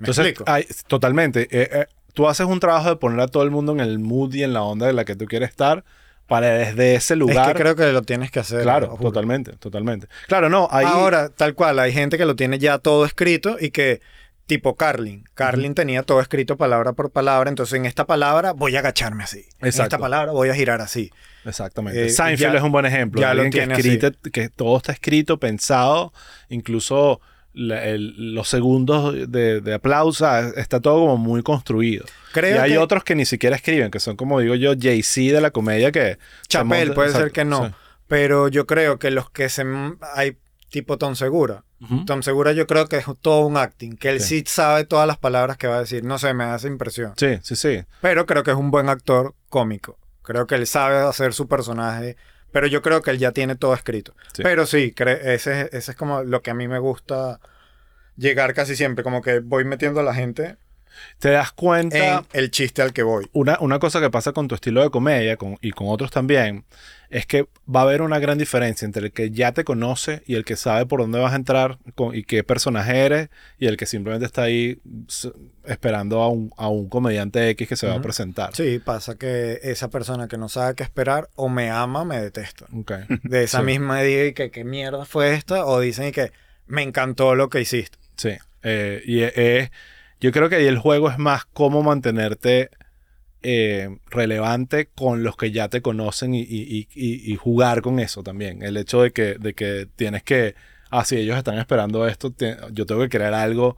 Entonces, explico? hay- totalmente. Eh, eh, tú haces un trabajo de poner a todo el mundo en el mood y en la onda de la que tú quieres estar para desde ese lugar. es que creo que lo tienes que hacer. claro, totalmente, totalmente. Claro, no, ahí. Ahora, tal cual, hay gente que lo tiene ya todo escrito y que, tipo Carlin. Carlin tenía todo escrito palabra por palabra, entonces en esta palabra voy a agacharme así. En esta Exacto. palabra voy a girar así. Exactamente. Eh, Seinfeld ya- es un buen ejemplo. ya lo que, tiene así. escrite- que todo está escrito, pensado, incluso la- el- los segundos de, de aplauso, ah, está todo como muy construido. Creo y hay que otros que ni siquiera escriben, que son como digo yo, Jay-Z de la comedia que... Chapel monta- puede ser exacto, que no, sí. pero yo creo que los que se... Hay tipo Tom Segura. Ujú. Tom Segura yo creo que es todo un acting, que él Sí. sí sabe todas las palabras que va a decir. No sé, me hace impresión. Sí, sí, sí. Pero creo que es un buen actor cómico. Creo que él sabe hacer su personaje. Pero yo creo que él ya tiene todo escrito. Sí. Pero sí, ese, es- ese es como lo que a mí me gusta llegar casi siempre. Como que voy metiendo a la gente Te das cuenta... en el chiste al que voy. Una, una cosa que pasa con tu estilo de comedia con- y con otros también es que va a haber una gran diferencia entre el que ya te conoce y el que sabe por dónde vas a entrar con- y qué personaje eres y el que simplemente está ahí esperando a un, a un comediante X que se va a presentar. Sí, pasa que esa persona que no sabe qué esperar o me ama o me detesta. *laughs* De esa Sí. misma diga y que qué mierda fue esta o dicen y que me encantó lo que hiciste. Sí. Eh, y es- es- yo creo que ahí el juego es más cómo mantenerte eh, relevante con los que ya te conocen y, y- y- y- y jugar con eso también. El hecho de que, de que tienes que, ah, si ellos están esperando esto, te- yo tengo que crear algo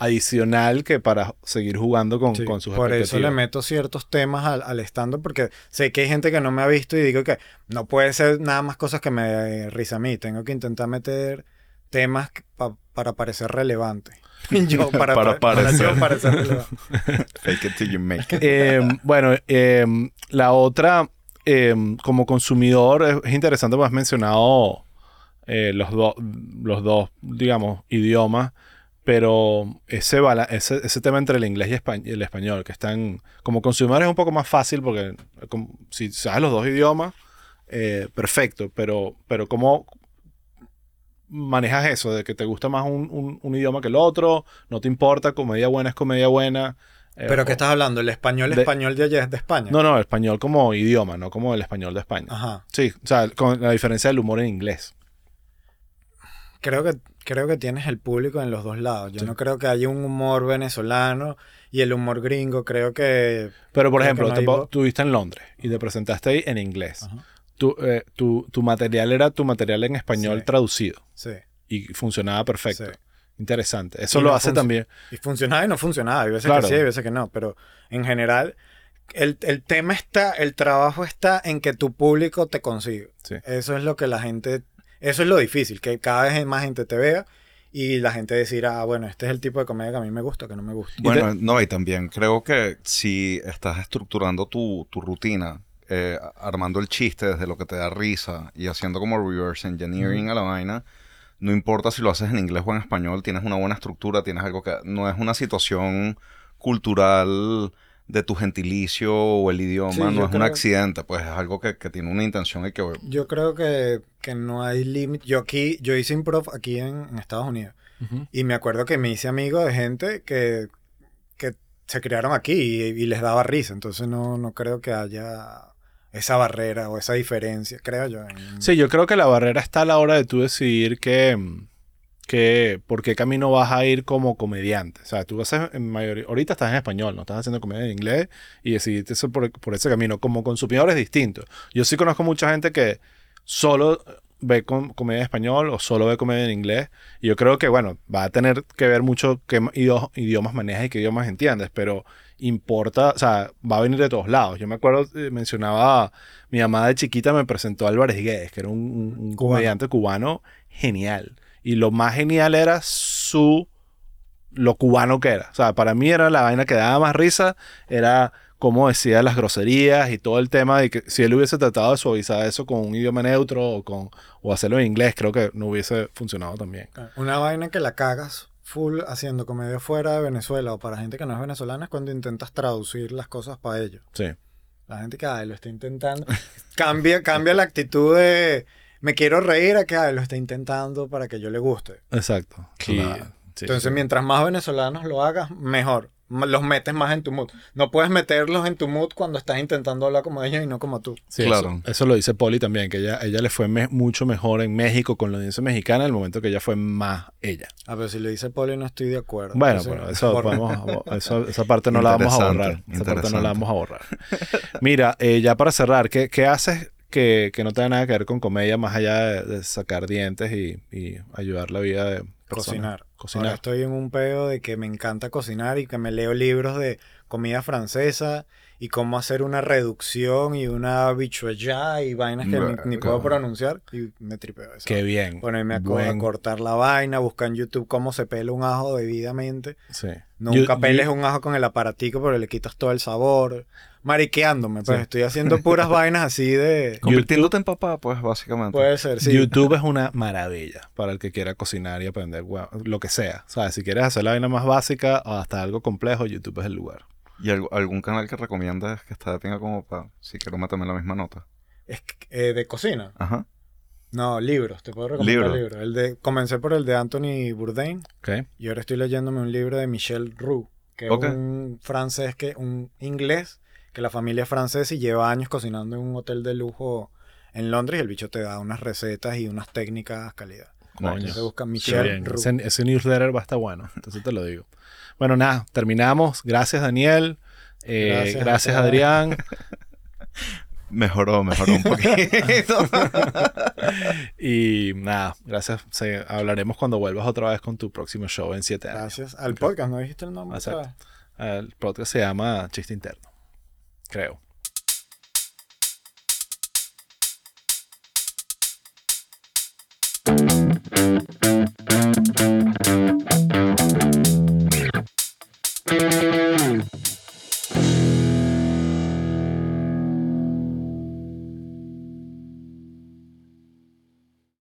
adicional que para seguir jugando con, Sí, con sus por eso le meto ciertos temas al, al porque sé que hay gente que no me ha visto y digo que no puede ser nada más cosas que me eh, risa a mí. Tengo que intentar meter temas pa- para parecer relevante. *laughs* yo, para, Para para parecer. yo parecer relevante. *laughs* Fake it till you make it. Eh, bueno, eh, la otra, eh, como consumidor, es, es interesante, pues has mencionado eh, los, dos los dos, digamos, idiomas, pero ese, bala- ese, ese tema entre el inglés y espa- el español, que están, como consumidor es un poco más fácil porque eh, como- si sabes los dos idiomas, eh, perfecto, pero, pero ¿cómo manejas eso? De que te gusta más un, un- un idioma que el otro, no te importa, comedia buena es comedia buena. eh, Pero ¿qué estás hablando? ¿El español De- español de allá es de España? no, no, el español como idioma, no como el español de España. Ajá. Sí, o sea, con la diferencia del humor en inglés. Creo que, creo que tienes el público en los dos lados. Yo Sí. no creo que haya un humor venezolano y el humor gringo. Creo que... Pero, por ejemplo, no hay tú viste en Londres y te presentaste ahí en inglés. Ajá. Tu, eh, tu, tu material era tu material en español Sí. traducido Sí. y funcionaba perfecto. Sí. Interesante. Eso Y lo no hace también. Y funcionaba y no funcionaba. Hay veces Claro. que sí, hay veces que no. Pero en general, el, el tema está, el trabajo está en que tu público te consiga. Sí. Eso es lo que la gente, eso es lo difícil, que cada vez más gente te vea y la gente decirá, ah, bueno, este es el tipo de comedia que a mí me gusta, que no me gusta. Bueno, no, y también creo que si estás estructurando tu, tu rutina, eh, armando el chiste desde lo que te da risa y haciendo como reverse engineering a la vaina, no importa si lo haces en inglés o en español, tienes una buena estructura, tienes algo que no es una situación cultural de tu gentilicio o el idioma, Sí, no es un accidente, pues es algo que, que tiene una intención y que... Yo creo que, que no hay límite. Yo aquí, yo hice improv aquí en, en Estados Unidos. Y me acuerdo que me hice amigo de gente que, que se criaron aquí y, y les daba risa. Entonces no, no creo que haya esa barrera o esa diferencia, creo yo. en- Sí, yo creo que la barrera está a la hora de tú decidir que, que, por qué camino vas a ir como comediante. O sea, tú vas a, en mayoría, ahorita estás en español, no estás haciendo comedia en inglés y decidiste eso por, por ese camino. Como consumidor es distinto. Yo sí conozco mucha gente que solo ve com- comedia en español o solo ve comedia en inglés. Y yo creo que, bueno, va a tener que ver mucho qué idio- idiomas manejas y qué idiomas entiendes, pero importa, o sea, va a venir de todos lados. Yo me acuerdo, eh, mencionaba, mi mamá de chiquita me presentó a Álvarez Guedes, que era un, un- Cubano. comediante cubano genial. Y lo más genial era su lo cubano que era. O sea, para mí era la vaina que daba más risa, era cómo decía las groserías y todo el tema de que si él hubiese tratado de suavizar eso con un idioma neutro o con o hacerlo en inglés, creo que no hubiese funcionado también. Una vaina que la cagas full haciendo comedia fuera de Venezuela o para gente que no es venezolana es cuando intentas traducir las cosas para ellos. Sí. La gente que ay, lo está intentando. *laughs* cambia, cambia la actitud de me quiero reír a que ay, lo está intentando para que yo le guste. Exacto. Sí, Entonces, sí. mientras más venezolanos lo hagas, mejor. Los metes más en tu mood. No puedes meterlos en tu mood cuando estás intentando hablar como ellos y no como tú. Sí, Claro. Eso, eso lo dice Poli también, que ella, ella le fue me- mucho mejor en México con la audiencia mexicana el momento que ella fue más ella. A ver, si le dice Poli, no estoy de acuerdo. Bueno, pero eso, por- podemos- eso- esa parte no la vamos a borrar. Esa parte no la vamos a borrar. Mira, eh, ya para cerrar, ¿qué, qué haces que, que no tenga nada que ver con comedia más allá de, de sacar dientes y, y ayudar la vida de personas? Cocinar. Ahora Cocinar. estoy en un pedo de que me encanta cocinar y que me leo libros de comida francesa y cómo hacer una reducción y una bichuella y vainas que ni, ni puedo pronunciar y me tripeo eso. Qué bien. Ponerme a, Buen- cortar la vaina, buscar en YouTube cómo se pela un ajo debidamente. Sí. Nunca Yo- peles yo- un ajo con el aparatico, pero le quitas todo el sabor. Mariqueándome, pues Sí. estoy haciendo puras *laughs* vainas así de... Convirtiéndote en papá, pues, básicamente. Puede ser, sí. YouTube es una maravilla para el que quiera cocinar y aprender lo que sea. O sea, si quieres hacer la vaina más básica o hasta algo complejo, YouTube es el lugar. ¿Y algo- algún canal que recomiendas que está de pinga como para, si quiero meterme en la misma nota? Es que, eh, de cocina. Ajá. No, libros, te puedo recomendar Libros. libros. El de, comencé por el de Anthony Bourdain ¿Ok? y ahora estoy leyéndome un libro de Michel Roux, que es un francés, que un inglés, que la familia es francesa y lleva años cocinando en un hotel de lujo en Londres y el bicho te da unas recetas y unas técnicas calidad. Coño. Entonces busca Qué Michel bien. Roux. Ese, ese newsletter va a estar bueno. Entonces te lo digo. Bueno, nada, terminamos. Gracias, Daniel. Eh, Gracias, Adrián. *laughs* Mejoró, mejoró un poquito. *laughs* y nada, gracias. Se- hablaremos cuando vuelvas otra vez con tu próximo show en siete años. Gracias. Al podcast, ¿no dijiste el nombre? El podcast se llama Chiste Interno. creo.